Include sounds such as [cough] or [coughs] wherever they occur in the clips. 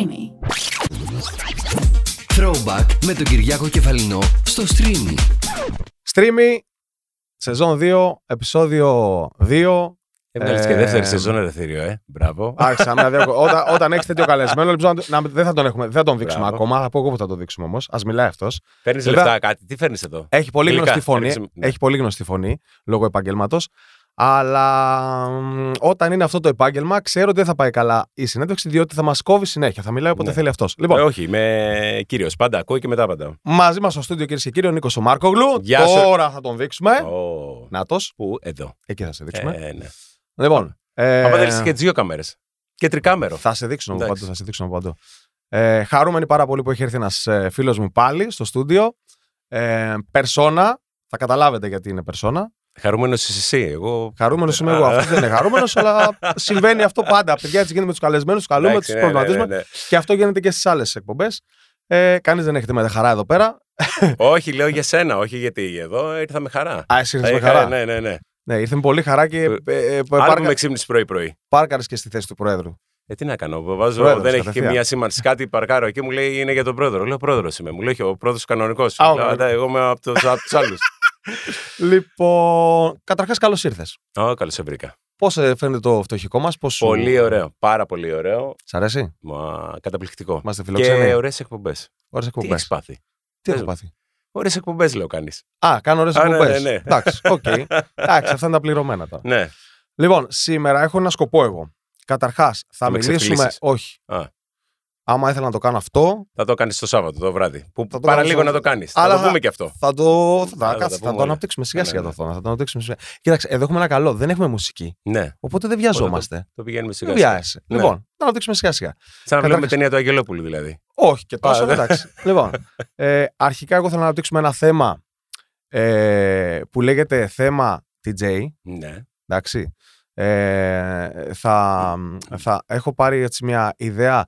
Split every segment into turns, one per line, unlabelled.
Streamy.
Throwback με τον Κυριάκο Κεφαλινό στο Streamy.
Streamy, σεζόν 2, επεισόδιο 2.
Έβγαλες και
Ε,
δεύτερη σεζόν ελευθερίο, ε. Μπράβο.
Άρχισα να διακο- όταν, όταν έχεις τέτοιο καλεσμένο, ελπίζω να, να- δεν, θα τον έχουμε, δεν θα τον δείξουμε
Μπράβο.
ακόμα. Θα πω εγώ που θα το δείξουμε όμως. Α μιλάει αυτός.
Παίρνεις
βέβαια-
λεφτά κάτι; Τι φέρνεις εδώ;
Έχει πολύ
Υλικά,
γνωστή φωνή.
ρίξε- ναι.
Έχει πολύ γνωστή φωνή λόγω επαγγέλματος. Αλλά μ, όταν είναι αυτό το επάγγελμα, ξέρω ότι δεν θα πάει καλά η συνέντευξη, διότι θα μας κόβει συνέχεια. Θα μιλάει όποτε
Ναι.
θέλει αυτός. Λοιπόν,
Ε, όχι, είμαι κύριος. Πάντα ακούω και μετά απαντάω.
μαζί μας στο στούντιο κυρίε και κύριοι ο Νίκος ο Μάρκογλου.
Γεια σου.
Τώρα θα τον δείξουμε.
Ω,
Νάτος.
Πού, εδώ.
Εκεί θα σε δείξουμε.
Ε, ναι.
Λοιπόν. Ε,
Άμα θέλεις και τι δύο κάμερες. Και τρικάμερο.
Θα σε δείξω από
Εντάξει.
παντού. Θα σε δείξω από παντού. Ε, χαρούμενοι πάρα πολύ που έχει έρθει ένας ε, φίλος μου πάλι στο στούντιο. Ε, περσόνα. Θα καταλάβετε γιατί είναι περσόνα.
Χαρούμενος είσαι εσύ. Εγώ.
Χαρούμενος είμαι εγώ.
Α,
Αυτός δεν είναι χαρούμενος, αλλά [laughs] συμβαίνει αυτό πάντα. Παιδιά, έτσι γίνεται με τους καλεσμένους, τους καλούμε,
εντάξει,
τους
ναι, ναι,
προβληματίζουμε.
ναι, ναι.
Και αυτό γίνεται και στις άλλες εκπομπές. Ε, Κανείς δεν έχετε με χαρά εδώ πέρα. [laughs]
όχι, λέω για σένα, όχι γιατί εδώ ήρθα με χαρά.
Α, εσύ ήρθες με
Ε,
χαρά.
Ναι, ναι, ναι.
Ναι, ήρθε με πολύ χαρά και
Ε,
ε, ε,
Άλλο που με
πάρκα,
ξύπνησε πρωί-πρωί.
πάρκαρες και στη θέση του Προέδρου.
Ε, τι να κάνω, βάζω,
Πρόεδρος,
δεν έχει και
κατευθείαν.
μία σήμανση κάτι, παρκάρω εκεί, μου λέει είναι για τον πρόεδρο. Λέω πρόεδρος είμαι. Μου λέει «Όχι, ο πρόεδρος κανονικός.
Α, ο κανονικός.
Εγώ είμαι από τους άλλους. [laughs]
Λοιπόν, καταρχάς, καλώς ήρθες.
Ω, καλώς σε βρήκα.
Πώς φαίνεται το φτωχικό μας, πώς σου.
Πολύ ωραίο. Πάρα πολύ ωραίο.
Σ' αρέσει;
Μα, καταπληκτικό.
Είμαστε
Και
φιλοξενοί.
ωραίες εκπομπές.
Ωραίες
Τι
εκπομπές.
έχεις πάθει;
Τι έχω
πες μου.
πάθει;
Ωραίες εκπομπές, λέω κάνεις.
Α, κάνω ωραίες
Α, ναι,
εκπομπές.
ναι, ναι.
Εντάξει, οκ. Εντάξει, αυτά είναι τα πληρωμένα τώρα.
Ναι.
Λοιπόν, σήμερα έχω ένα σκοπό εγώ. Καταρχάς, θα,
Θα με
μιλήσουμε.
ξεφτιλίσεις.
Όχι.
Α.
Άμα ήθελα να το κάνω αυτό,
Θα το κάνεις το Σάββατο το βράδυ. Που
Θα το
παραλίγο
κάνω
να
στο-
το κάνεις.
Αλλά
Θα το
θα-
πούμε και αυτό.
θα το. Θα,
θα τα
κάτσε, θα
πούμε
το
όλα.
αναπτύξουμε σιγά
Ναι,
σιγά
ναι,
το αυτό. Θα το αναπτύξουμε σιγά. Κοίταξε, εδώ έχουμε ένα καλό. Δεν έχουμε μουσική.
Ναι,
Οπότε δεν βιαζόμαστε.
το πηγαίνουμε σιγά.
Δεν βιάζεσαι.
Ναι.
Λοιπόν, θα αναπτύξουμε σιγά σιγά.
Σαν να βλέπουμε
Καταρχάς-
ταινία του Αγγελόπουλου δηλαδή.
Όχι και τόσο,
Α, ναι.
εντάξει. [laughs] λοιπόν, ε, αρχικά εγώ θέλω να αναπτύξουμε ένα θέμα ε, που λέγεται θέμα TJ.
Ναι.
Εντάξει. Ε, θα, θα έχω πάρει έτσι μια ιδέα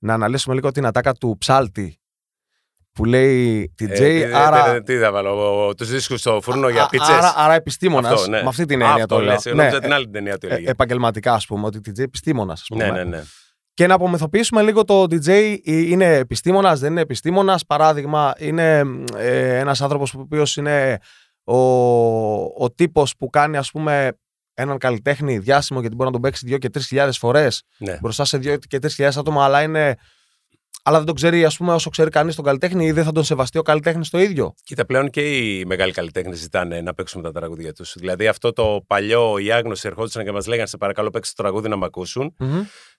να αναλύσουμε λίγο την ατάκα του ψάλτη που λέει TJ,
Ε, τι-
άρα,
τι- Τι θα βάλω, τους δίσκους στο φούρνο για
α-
πίτσες.
άρα, άρα επιστήμονας,
Αυτό, ναι.
με αυτή την
Α,
έννοια
αυτό
το λέω.
λες,
Ναι,
νόμιζα την άλλη ταινία του
ε,
έλεγε.
επαγγελματικά ας πούμε, ότι TJ επιστήμονας ας πούμε.
Ναι, ναι, ναι.
Και να απομυθοποιήσουμε λίγο το DJ είναι επιστήμονας, δεν είναι επιστήμονας. Παράδειγμα, είναι ε, ένας άνθρωπος ο οποίος είναι ο, ο τύπος που κάνει ας πούμε έναν καλλιτέχνη διάσημο γιατί μπορεί να τον παίξει δύο και τρεις χιλιάδες φορές
ναι.
μπροστά σε δύο και τρεις χιλιάδες άτομα αλλά είναι αλλά δεν τον ξέρει ας πούμε όσο ξέρει κανείς τον καλλιτέχνη ή δεν θα τον σεβαστεί ο καλλιτέχνης το ίδιο.
Κοίτα, πλέον και οι μεγάλοι καλλιτέχνες ζητάνε να παίξουμε τα τραγούδια τους. Δηλαδή, αυτό το παλιό, οι άγνωστοι ερχόντουσαν και μας λέγανε Σε παρακαλώ, παίξτε το τραγούδι να μ' ακούσουν.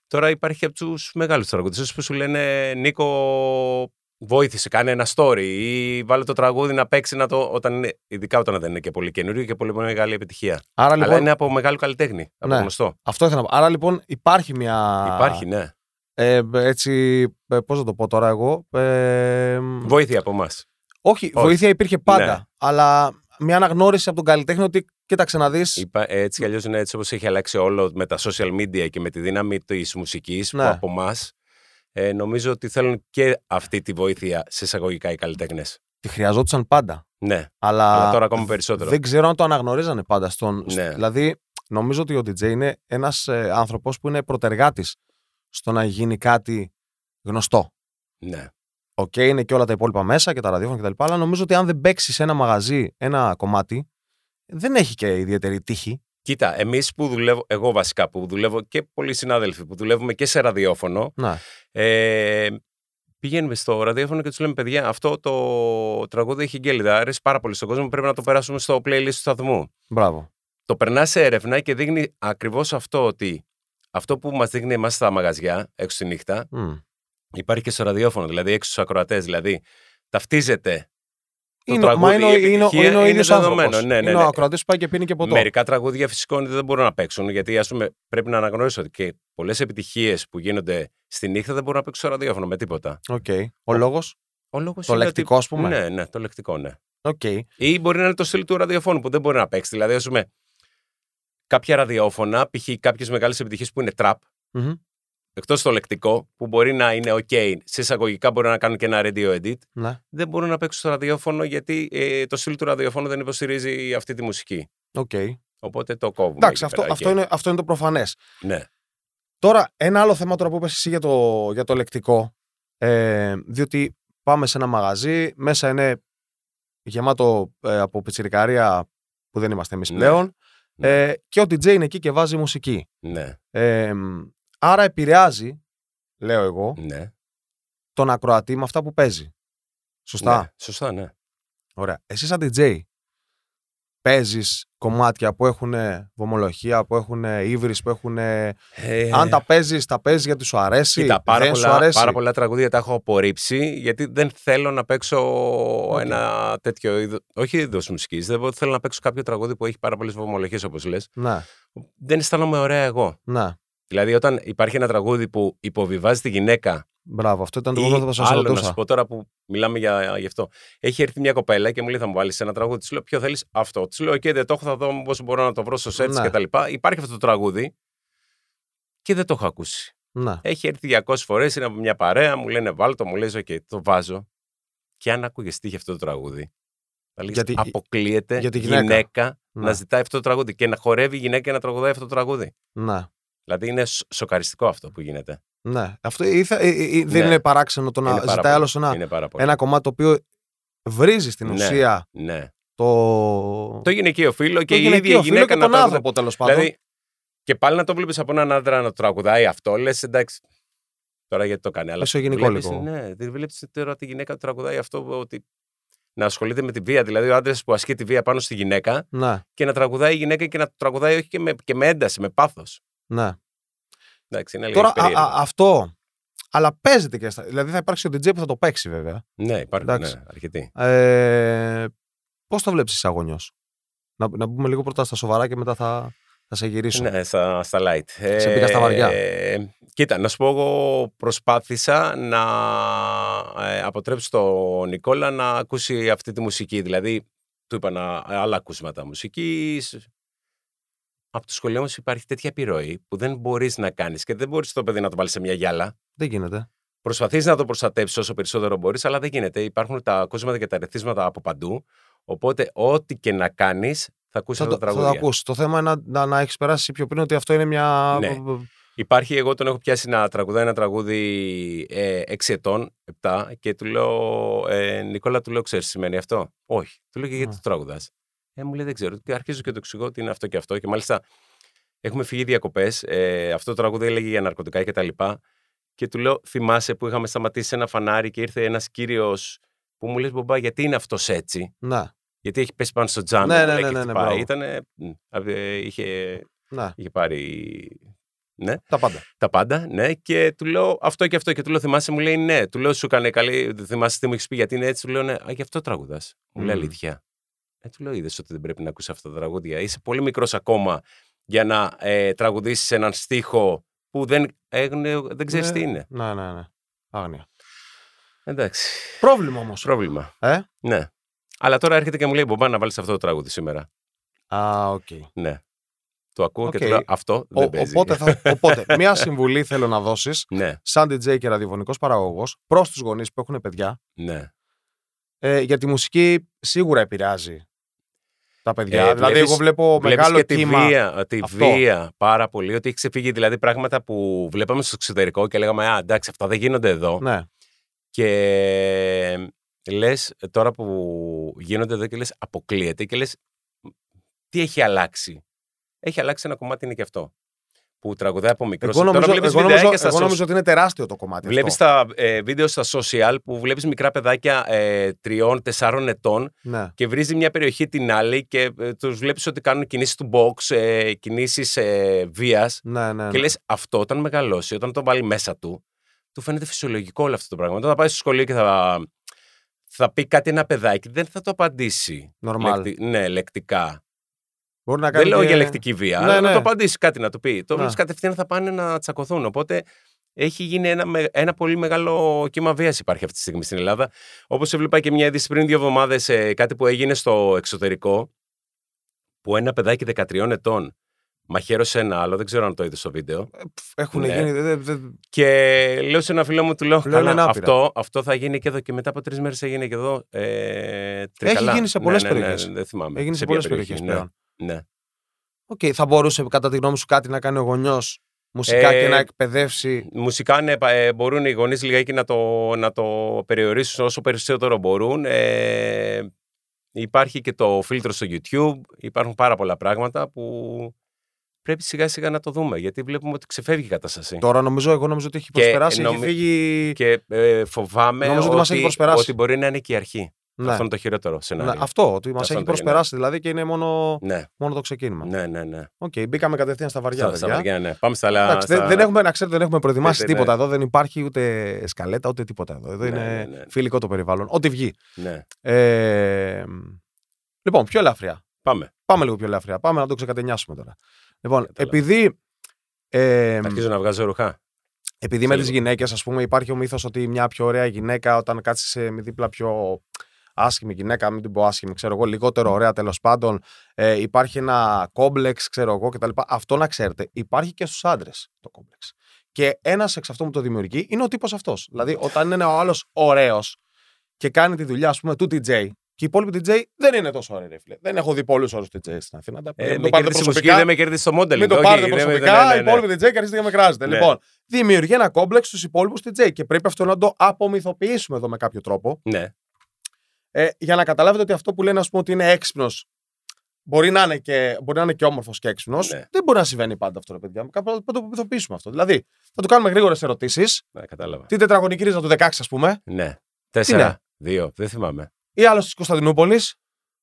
Τώρα υπάρχει και από τους μεγάλους τραγουδιστέ που σου λένε Νίκο, βοήθησε, κάνε ένα story ή βάλε το τραγούδι να παίξει να το, όταν είναι, ειδικά όταν δεν είναι και πολύ καινούριο και πολύ μεγάλη επιτυχία.
Άρα λοιπόν,
Αλλά είναι από μεγάλο καλλιτέχνη, από
Ναι.
γνωστό.
αυτό ήθελα να πω. Άρα λοιπόν υπάρχει μια...
Υπάρχει, ναι.
Ε, έτσι, ε, πώς να το πω τώρα εγώ. Ε,
Βοήθεια από εμάς.
Όχι,
Όχι.
βοήθεια υπήρχε πάντα.
Ναι.
Αλλά μια αναγνώριση από τον καλλιτέχνη ότι κοίταξε να δει.
Έτσι κι αλλιώς είναι έτσι όπως έχει αλλάξει όλο με τα social media και με τη δύναμη της μουσικής
Ναι.
που από εμάς. Ε, νομίζω ότι θέλουν και αυτή τη βοήθεια σε εισαγωγικά οι καλλιτέχνες.
Τη χρειαζόντουσαν πάντα.
Ναι,
Αλλά,
αλλά τώρα ακόμα περισσότερο.
δεν ξέρω αν το αναγνωρίζανε πάντα. Στον,
Ναι.
Δηλαδή, νομίζω ότι ο DJ είναι ένας ε, άνθρωπος που είναι πρωτεργάτης στο να γίνει κάτι γνωστό.
Ναι.
Οκ, είναι και όλα τα υπόλοιπα μέσα και τα ραδιόφωνα κτλ. Αλλά νομίζω ότι αν δεν παίξει σε ένα μαγαζί ένα κομμάτι, δεν έχει και ιδιαίτερη τύχη.
Κοίτα, εμείς που δουλεύω, εγώ βασικά που δουλεύω και πολλοί συνάδελφοι που δουλεύουμε και σε ραδιόφωνο,
Να.
ε, πηγαίνουμε στο ραδιόφωνο και τους λέμε: Παιδιά, αυτό το τραγούδι έχει γκέλιδα. Αρέσει πάρα πολύ στον κόσμο. Πρέπει να το περάσουμε στο playlist του σταθμού.
Μπράβο.
Το περνάς σε έρευνα και δείχνει ακριβώς αυτό ότι αυτό που μας δείχνει εμάς στα μαγαζιά έξω στη νύχτα
Μμ.
υπάρχει και στο ραδιόφωνο, δηλαδή έξω στους ακροατές. Δηλαδή ταυτίζεται. Το
Είναι, μα
τραγούδι,
είναι, ο-
η
είναι, ο-
επιτυχία
είναι ο
είναι
ίδιος
δεδομένο.
άνθρωπος.
Ναι, ναι,
είναι
ναι.
ο ακροατής που πάει και πίνει και ποτό.
Μερικά τραγούδια φυσικά είναι ότι δεν μπορούν να παίξουν, γιατί ας πούμε, πρέπει να αναγνωρίσω ότι και πολλές επιτυχίες που γίνονται στη νύχτα δεν μπορούν να παίξουν στο ραδιόφωνο με τίποτα.
Οκ. Ο λόγος;
Ο λόγος
Το
είναι
λεκτικό,
ότι...
ας πούμε;
Ναι, ναι, το λεκτικό, ναι.
Οκ.
Ή μπορεί να είναι το στυλ του ραδιοφώνου που δεν μπορεί να παίξει. Δηλαδή, ας πούμε, κάποια ραδιόφωνα, π.χ. κάποιες μεγάλες επιτυχίες που είναι trap,
Μμμ.
Εκτός το λεκτικό, που μπορεί να είναι OK, σε εισαγωγικά μπορεί να κάνουν και ένα radio edit,
Ναι.
δεν μπορούν να παίξουν στο ραδιόφωνο γιατί ε, το στυλ του ραδιοφώνου δεν υποστηρίζει αυτή τη μουσική.
Οκ.
Οπότε το κόβουμε.
Εντάξει,
εκεί
αυτό,
πέρα,
αυτό,
και-
είναι, αυτό είναι το προφανές.
Ναι.
Τώρα, ένα άλλο θέμα τώρα που είπες εσύ για το, για το λεκτικό. Ε, διότι πάμε σε ένα μαγαζί, μέσα είναι γεμάτο ε, από πιτσιρικαρία που δεν είμαστε εμείς
Ναι.
πλέον.
Ναι.
Ε, και ο DJ είναι εκεί και βάζει μουσική.
Ναι,
Ε, άρα επηρεάζει, λέω εγώ,
ναι.
τον ακροατή με αυτά που παίζει. Σωστά;
Ναι, σωστά, ναι.
Ωραία. Εσύ σαν DJ παίζεις κομμάτια που έχουν βομολογία, που έχουν ύβρις, που έχουν...
Ε,
Αν τα παίζεις, τα παίζεις γιατί σου αρέσει,
Κοίτα, πάρα,
δεν σου
πολλά,
αρέσει;
πάρα πολλά τραγούδια τα έχω απορρίψει γιατί δεν θέλω να παίξω
Οκ.
ένα τέτοιο είδος. Όχι είδος μουσικής. Δεν θέλω να παίξω κάποιο τραγούδι που έχει πάρα πολλές βομολογίε όπως λες.
Ναι,
Δεν αισθάνομαι ωραία εγώ.
ναι.
Δηλαδή, όταν υπάρχει ένα τραγούδι που υποβιβάζει τη γυναίκα.
Μπράβο, αυτό ήταν το
ή
πρώτο που θα σας
άλλο, να
ρωτούσα.
σου πω τώρα που μιλάμε για, γι' αυτό. Έχει έρθει μια κοπέλα και μου λέει: Θα μου βάλεις ένα τραγούδι. Της λέω: Ποιο θέλεις; Αυτό. Της λέω: Και δεν το έχω, θα δω πώς μπορώ να το βρω στο set
Ναι.
και τα λοιπά. Υπάρχει αυτό το τραγούδι και δεν το έχω ακούσει.
Ναι.
Έχει έρθει 200 φορές, είναι από μια παρέα, μου λένε βάλτο, μου λέει: OK, το βάζω. Και αν ακούγες τύχη αυτό το τραγούδι, θα λέγεις,
Γιατί-
αποκλείεται
για τη
γυναίκα,
γυναίκα.
να
Ναι.
ζητάει αυτό το τραγούδι και να χορεύει η γυναίκα και να τραγουδάει αυτό το τραγούδι.
ναι.
Δηλαδή είναι σ- σοκαριστικό αυτό που γίνεται.
Ναι. Αυτό ήθα- ε, ε, ε, δεν
Ναι.
είναι παράξενο το να
Είναι πάρα
ζητάει
πολύ.
άλλος ένα,
Είναι πάρα πολύ.
ένα κομμάτι το οποίο βρίζει στην
Ναι.
ουσία
Ναι.
το,
Το γυναικείο φίλο και
το
η ίδια
γυναικείο
η
φίλο
γυναίκα
και
να
τον
τραγουδάει.
άνθρωπο τέλος πάντων.
Δηλαδή, και πάλι να το βλέπεις από έναν άντρα να το τραγουδάει αυτό, λες εντάξει. Τώρα γιατί το κάνει. Αλλά
Μισογενικό
βλέπεις,
λίγο.
Ναι, δεν βλέπεις τώρα τη γυναίκα που τραγουδάει αυτό ότι να ασχολείται με τη βία. Δηλαδή, ο άντρας που ασκεί τη βία πάνω στη γυναίκα
Ναι,
και να τραγουδάει η γυναίκα και να το τραγουδάει όχι και με, και με ένταση, με πάθος.
Ναι.
Εντάξει, είναι λίγο
Τώρα α,
περίεργο.
α, αυτό. Αλλά παίζεται και στα. Δηλαδή θα υπάρξει ο DJ που θα το παίξει βέβαια.
ναι, υπάρχουν
εντάξει.
ναι, αρκετοί.
Ε, Πώς το βλέπεις εσύ αγωνιός; Να, να μπούμε λίγο πρώτα στα σοβαρά και μετά θα, θα σε γυρίσω.
Ναι, στα, στα light.
Σε πήγα στα βαριά.
Ε, κοίτα, να σου πω, εγώ προσπάθησα να ε, αποτρέψω τον Νικόλα να ακούσει αυτή τη μουσική. Δηλαδή, του είπα να, άλλα ακούσματα μουσικής. Από το σχολείο όμως υπάρχει τέτοια επιρροή που δεν μπορείς να κάνεις και δεν μπορείς το παιδί να το βάλεις σε μια γυάλα.
Δεν γίνεται.
Προσπαθείς να το προστατεύσεις όσο περισσότερο μπορείς, αλλά δεν γίνεται. Υπάρχουν τα ακούσματα και τα ρεθίσματα από παντού. Οπότε, ό,τι και να κάνεις, θα ακούσεις
Θα
αυτά
το,
τα
θα το
τραγούδια.
ακούσει. Το θέμα είναι να, να, να έχεις περάσει πιο πριν ότι αυτό είναι μια.
Ναι. Υπάρχει, εγώ τον έχω πιάσει να τραγουδάει ένα τραγούδι ε, 6 ετών, 7, και του λέω, ε, Νικόλα, του λέω, ξέρεις τι σημαίνει αυτό; Όχι. Του λέω και γιατί
Α.
το τραγουδάς; Ε, μου λέει, δεν ξέρω. Και αρχίζω και το εξηγώ ότι είναι αυτό και αυτό. Και μάλιστα έχουμε φύγει διακοπές. Ε, αυτό το τραγούδι έλεγε για ναρκωτικά κτλ. Και, και του λέω, θυμάσαι που είχαμε σταματήσει σε ένα φανάρι και ήρθε ένας κύριος που μου λες, Μπομπά, γιατί είναι αυτός έτσι;
Ναι,
Γιατί έχει πέσει πάνω στο τζάμι.
Ναι,
μου
ναι,
λέει,
ναι,
και
ναι, ναι,
χτυπάει.
μπράβο.
Ήτανε, μ, ε, είχε,
ναι.
είχε πάρει. Ναι
Τα πάντα.
τα πάντα, ναι. Και του λέω αυτό και αυτό. Και του λέω, θυμάσαι, μου λέει ναι. Του λέω, σου έκανε καλή. Θυμάσαι τι μου έχεις πει γιατί είναι έτσι. Του λέω, ναι, α, γι' αυτό τραγουδάς. Μου λέει
Μμμ.
αλήθεια. Ε, του λέω, είδες ότι δεν πρέπει να ακούσει αυτά τα τραγούδια. Είσαι πολύ μικρός ακόμα για να ε, τραγουδήσεις έναν στίχο που δεν, έγνε, δεν ξέρεις
Ναι.
τι είναι.
Ναι, ναι, ναι. Άγνοια.
Εντάξει.
Πρόβλημα όμως.
Πρόβλημα.
Ε;
Ναι. Αλλά τώρα έρχεται και μου λέει, Μπαμπά, να βάλεις αυτό το τραγούδι σήμερα.
Α, οκ.
Ναι. Το ακούω και
Οκ.
του λέω, αυτό δεν
Ο-
παίζει.
Οπότε, θα, οπότε, μία συμβουλή θέλω να δώσεις [laughs]
Ναι,
σαν DJ και ραδιοφωνικός παραγωγός προς τους γονείς που έχουν παιδιά.
ναι.
Ε, γιατί η μουσική σίγουρα επηρεάζει τα παιδιά.
Ε,
δηλαδή,
βλέπεις-
εγώ βλέπω
Βλέπεις
μεγάλο
και τη
κύμα.
βία, τη
Αυτό.
βία πάρα πολύ, ότι έχει ξεφύγει δηλαδή πράγματα που βλέπαμε στο εξωτερικό και λέγαμε Α, εντάξει, αυτά δεν γίνονται εδώ.
Ναι,
Και λες τώρα που γίνονται εδώ και λες αποκλείεται και λες τι έχει αλλάξει; Έχει αλλάξει ένα κομμάτι είναι και αυτό. Που τραγουδάει από μικρός.
εγώ νομίζω,
τώρα βλέπεις
εγώ, νομίζω,
βιντεάκια στα
εγώ
social-
νομίζω ότι είναι τεράστιο το κομμάτι.
Βλέπεις
αυτό.
τα ε, βίντεο στα social που βλέπεις μικρά παιδάκια ε, τριών, τεσσάρων ετών
Ναι.
και βρίζει μια περιοχή την άλλη και ε, τους βλέπεις ότι κάνουν κινήσεις του box, ε, κινήσεις ε, βίας
Ναι, ναι, ναι.
και λες αυτό όταν μεγαλώσει, όταν το βάλει μέσα του, του φαίνεται φυσιολογικό όλο αυτό το πράγμα. Όταν θα πάει στο σχολείο και θα, θα πει κάτι ένα παιδάκι, δεν θα το απαντήσει.
Normal.
λεκτι- ναι, λεκτικά.
Μπορεί να
Δεν
κάνει
λέω
και-
για λεκτική βία,
Ναι,
αλλά να
ναι.
το απαντήσεις κάτι να το πει. Το
Ναι.
βλέπεις κατευθείαν θα πάνε να τσακωθούν. Οπότε έχει γίνει ένα, με- ένα πολύ μεγάλο κύμα βίας υπάρχει αυτή τη στιγμή στην Ελλάδα. Όπως έβλεπα και μια είδηση πριν δύο εβδομάδες, ε, κάτι που έγινε στο εξωτερικό, που ένα παιδάκι 13 ετών μαχαίρωσε ένα άλλο, δεν ξέρω αν το είδες στο βίντεο.
Έχουν
Ναι.
γίνει. δε- δε- δε-
Και λέω σε ένα φίλο μου, του λέω:
Πλέον
Καλά,
είναι άπειρα.
αυτό, αυτό θα γίνει και εδώ. Και μετά από τρεις μέρες έγινε και εδώ. Ε, Τρίκαλα.
γίνει σε
Ναι,
πολλές
ναι, ναι,
περιοχές.
δεν θυμάμαι.
Έγινε σε
ποια
πολλές
περιοχή,
περιοχές
ναι,
πλέον.
Ναι.
Οκ, θα μπορούσε κατά τη γνώμη σου κάτι να κάνει ο γονιός Μουσικά
Ε,
και να εκπαιδεύσει;
Μουσικά ναι, πα- ε, μπορούν οι γονείς λιγάκι να το, να το περιορίσουν όσο περισσότερο μπορούν. Ε, υπάρχει και το φίλτρο στο YouTube. Υπάρχουν πάρα πολλά πράγματα που πρέπει σιγά σιγά να το δούμε. Γιατί βλέπουμε ότι ξεφεύγει η κατάσταση.
Τώρα νομίζω, εγώ νομίζω ότι έχει
Και
προσπεράσει. Έχει
νομι-
φύγει.
Και ε, φοβάμαι
Νομίζω ότι μας έχει προσπεράσει.
ότι μπορεί να είναι και η αρχή.
Ναι.
Αυτό είναι το χειρότερο
Ναι,
σενάριο.
αυτό, ότι μας
Αυτό
έχει
είναι το
προσπεράσει δηλαδή και είναι μόνο,
Ναι,
μόνο το ξεκίνημα.
ναι, ναι. ναι.
Οκ, μπήκαμε κατευθείαν στα βαριά.
Στα, στα
παιδιά.
βαριά, ναι. Πάμε στα άλλα.
Εντάξει, δεν,
στα-
δεν έχουμε, να ξέρετε, δεν έχουμε προετοιμάσει
Ναι, ναι,
τίποτα εδώ. Δεν υπάρχει ούτε σκαλέτα ούτε τίποτα εδώ. Εδώ
Ναι,
είναι
ναι, ναι.
φιλικό το περιβάλλον. Ό,τι βγει.
Ναι.
Ε, λοιπόν, πιο ελαφριά.
Πάμε.
Πάμε λίγο πιο ελαφριά. Πάμε να το ξεκατενιάσουμε τώρα. Λοιπόν,
Κατάλαβα.
επειδή. Ε,
Αρχίζω να βγάζω ρουχά.
επειδή με
σε
τις
λίγο.
γυναίκες, ας πούμε, υπάρχει ο μύθος ότι μια πιο ωραία γυναίκα, όταν κάτσει σε με δίπλα πιο άσχημη γυναίκα, μην την πω άσχημη, ξέρω εγώ, λιγότερο ωραία τέλος πάντων, ε, υπάρχει ένα κόμπλεξ, ξέρω εγώ κτλ. Αυτό να ξέρετε, υπάρχει και στους άντρες το κόμπλεξ. Και ένας εξ αυτού που το δημιουργεί είναι ο τύπος αυτός. Δηλαδή, όταν είναι ο άλλος ωραίος και κάνει τη δουλειά, ας πούμε, του DJ, και οι υπόλοιποι DJ δεν είναι τόσο ωραίοι, ρε φίλε. Δεν έχω δει πολλούς ώρου DJ στην Αθήνα. Τα-
Ε,
μην
με
το πάρετε
κέρδισε η μουσική,
προσωπικά.
δεν με κέρδισε το modeling.
Μην το
όχι,
πάρετε
δεν με-
προσωπικά,
ναι, ναι,
οι
ναι.
υπόλοιποι DJ και αρχίζετε και με κράζετε.
Ναι.
Λοιπόν, δημιουργεί ένα κόμπλεξ στους υπόλοιπους DJ και πρέπει αυτό να το απομυθοποιήσουμε εδώ με κάποιο τρόπο.
Ναι.
Ε, για να καταλάβετε ότι αυτό που λένε, ας πούμε, ότι είναι έξυπνος. Μπορεί να είναι και, μπορεί να είναι και όμορφος και έξυπνος.
Ναι.
Δεν μπορεί να συμβαίνει πάντα αυτό, ρε παιδιά. Κάπου θα το απομυθοποιήσουμε αυτό. Δηλαδή, θα του κάνουμε γρήγορες ερωτήσεις.
Ναι, κατάλαβα.
Τι τετραγωνική ρίζα του 16, ας πούμε,
Ναι. Τέσσερα. Δύο. Δεν θυμάμαι.
ή άλλος της Κωνσταντινούπολης.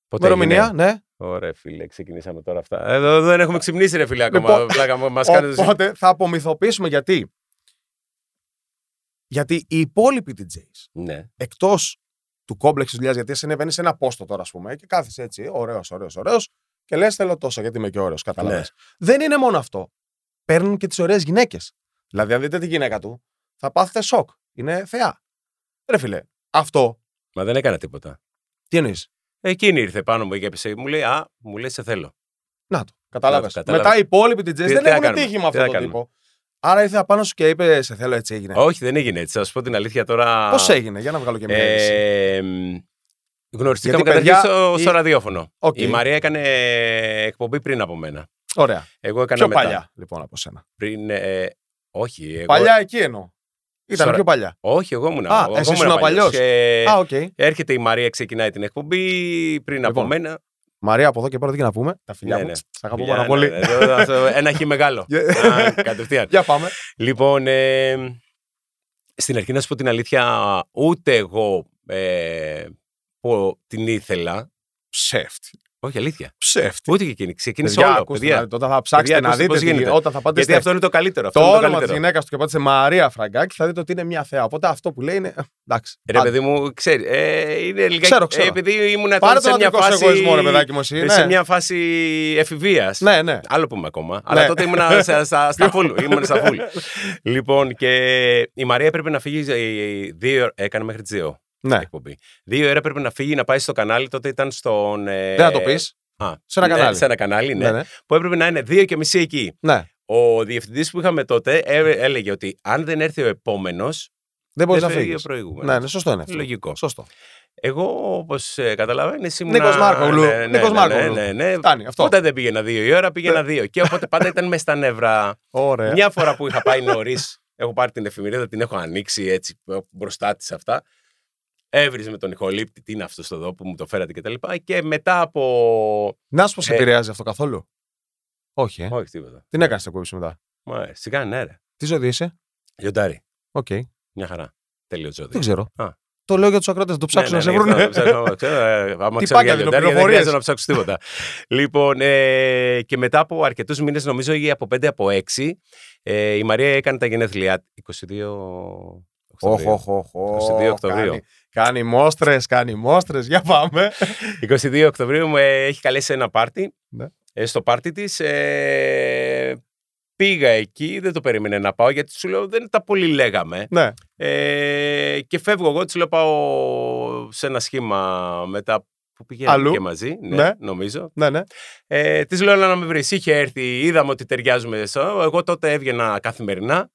Πότε
Ημερομηνία,
έγινε;
ναι.
Ωραία, φίλε, ξεκινήσαμε τώρα αυτά. Εδώ δεν έχουμε ξυπνήσει, ρε φίλε, ακόμα.
Λοιπόν,
Πλάκα μου, μας κάνετε...
Οπότε θα απομυθοποιήσουμε γιατί. Γιατί οι υπόλοιποι DJs
Ναι.
εκτός του κόμπλεξ της δουλειάς, γιατί εσύ ανεβαίνεις σε ένα πόστο τώρα, ας πούμε, και κάθεσαι έτσι, ωραίος, ωραίος, ωραίος, και λες: Θέλω τόσο, γιατί είμαι και ωραίος, καταλαβαίνεις.
Ναι.
Δεν είναι μόνο αυτό. Παίρνουν και τις ωραίες γυναίκες. Δηλαδή, αν δείτε τη γυναίκα του, θα πάθετε σοκ. Είναι θεά. Ρε φίλε, αυτό
Μα δεν έκανα τίποτα.
τι εννοείς;
Εκείνη ήρθε πάνω μου και έπεσε. Μου λέει, Α, μου λέει, σε θέλω.
Να το. Κατάλαβε.
Να το, κατάλαβα.
Μετά οι υπόλοιποι DJs
Τι-
δεν
τι θα
έχουν
κάνουμε,
τύχη με
τι
αυτό
θα
το
κάνουμε;
τύπο. Άρα ήρθε απάνω σου και είπε: Σε θέλω, έτσι έγινε.
Όχι, δεν έγινε έτσι. Θα σου πω την αλήθεια τώρα.
Πώς έγινε, για να βγάλω και μια είδηση.
Ε, μ, γνωριστήκαμε
Γιατί,
καταρχήν
παιδιά,
στο,
η-
στο ραδιόφωνο.
Οκ.
Η Μαρία έκανε εκπομπή πριν από μένα.
Ωραία.
Εγώ έκανα
Πιο
μετά.
παλιά, λοιπόν, από σένα.
Πριν, ε, όχι, εγώ,
Παλιά εκεί εννοώ. Ήταν
Σωρα-
πιο παλιά.
όχι, εγώ ήμουν.
Α,
εγώ
εσύ
ήμουν
ήσουν παλιός.
Και
Α, οκ.
έρχεται η Μαρία, ξεκινάει την εκπομπή πριν από
Λοιπόν,
μένα.
Μαρία, από εδώ και πέρα τι να πούμε; Τα φιλιά
Ναι,
μου.
ναι.
Σ' αγαπώ
Για,
πάρα
ναι,
πολύ.
ναι, ναι, αυτό- Ένα χι μεγάλο.
Για-
Α, Κατευθείαν.
Για πάμε.
Λοιπόν, ε, στην αρχή να σου πω την αλήθεια, ούτε εγώ ε, πω, την ήθελα.
Ψεύτη.
Όχι, αλήθεια.
Ψεύτη.
Ούτε και εκείνη. Ξεκίνησε
Παιδιά,
όλο.
ακούστε,
παιδιά.
να- Όταν θα ψάξετε
Παιδιά,
να
ακούστε
δείτε
πώς
τι
γίνεται.
γίνεται. Όταν θα πάτε
Γιατί
στο-
αυτό είναι το καλύτερο. Αυτό
το
είναι το
όνομα της
καλύτερο.
γυναίκας του και πάτε σε Μαρία Φραγκάκη, θα δείτε ότι είναι μια θεά. Οπότε αυτό που λέει είναι. ε, Εντάξει.
Ρε
άντε.
παιδί μου, ξέρει. Ε, είναι λιγάκι,
Ξέρω, ξέρω.
Ε, επειδή ήμουν τότε
Πάρε
σε
τον
μια
αντρικό σου
φάση.
εγωισμό, ρε παιδάκι μου, εσύ.
σε
ναι.
μια φάση εφηβείας.
Ναι, ναι.
Άλλο που είμαι ακόμα. Αλλά
Ναι.
τότε ήμουν [laughs] στα, στα, στα full. Ήμουν στα full. λοιπόν, και η Μαρία έπρεπε να φύγει ε, δύο ώρες- Έκανε μέχρι τις δύο
ναι.
εκπομπή. Δύο ώρε έπρεπε να φύγει να πάει στο κανάλι. Τότε ήταν στον. ε,
Δεν θα το πεις.
Α,
Σε ένα
ναι,
κανάλι.
Σε ένα κανάλι, ναι.
Ναι, ναι.
Που έπρεπε να είναι δύο και μισή εκεί.
ναι.
Ο διευθυντής που είχαμε τότε ε, έλεγε ότι αν δεν έρθει ο επόμενος.
Δεν μπορείς να
φύγει
φύγεις.
ο προηγούμενος.
Ναι, ναι, σωστό είναι αυτό.
Λογικό.
Σωστό.
Εγώ, όπως καταλαβαίνεις, ήμουν.
Νίκος Μάρκογλου.
Ναι, ναι,
Νίκος
ναι,
Μάρκογλου.
Ναι, ναι, ναι.
Φτάνει αυτό.
Ποτέ δεν πήγαινα δύο η ώρα, πήγαινα δύο. Και οπότε πάντα ήταν μες στα νεύρα.
Ωραία.
Μια φορά που είχα πάει νωρίς, έχω πάρει την εφημερίδα, την έχω ανοίξει έτσι μπροστά της αυτά. Έβριζε με τον ηχολήπτη τι είναι αυτό εδώ που μου το φέρατε κτλ. Και, και μετά από.
Να σου πω, σε
Ε,
επηρεάζει αυτό καθόλου; Όχι, ε.
Όχι τίποτα.
Την έκανε την εκπομπή μετά;
Μα, ε, σιγά ναι, ρε.
Τι ζώδιο είσαι;
Λιοντάρι.
Οκ.
Μια χαρά. Τέλειος ζώδιο.
Δεν ξέρω.
Α.
Το λέω για τους ακροατές, το ψάξουν
Ναι,
να
ναι,
σε
ναι,
βρουν.
αυτό, ψάχνω, ξέρω, ε, Άμα
Τι
ξέρω
πάκια
για
δίνω,
λιοντάρια, δεν
πληροφορίες.
χρειάζεται να ψάξω τίποτα. λοιπόν, ε, και μετά από αρκετούς μήνες, νομίζω ή από 5 από 6, ε, η Μαρία έκανε τα γενέθλιά. 22.
Όχ,
Οκτωβρίου.
όχ, όχ, όχ.
22 Οκτωβρίου.
Κάνει, κάνει μόστρες, κάνει μόστρες. Για πάμε.
22 Οκτωβρίου με έχει καλέσει σε ένα πάρτι.
Ναι.
Ε, στο πάρτι της. Ε, πήγα εκεί, δεν το περίμενε να πάω γιατί σου λέω δεν τα πολύ λέγαμε.
ναι.
Ε, και φεύγω εγώ, της λέω πάω σε ένα σχήμα μετά που πηγαίνουμε
Αλλού.
και μαζί, ναι,
Ναι.
νομίζω.
Ναι, ναι.
Ε, της λέω «Έλα να με βρεις. Είχε έρθει, είδαμε ότι ταιριάζουμε. στο- Εγώ τότε έβγαινα καθημερινά.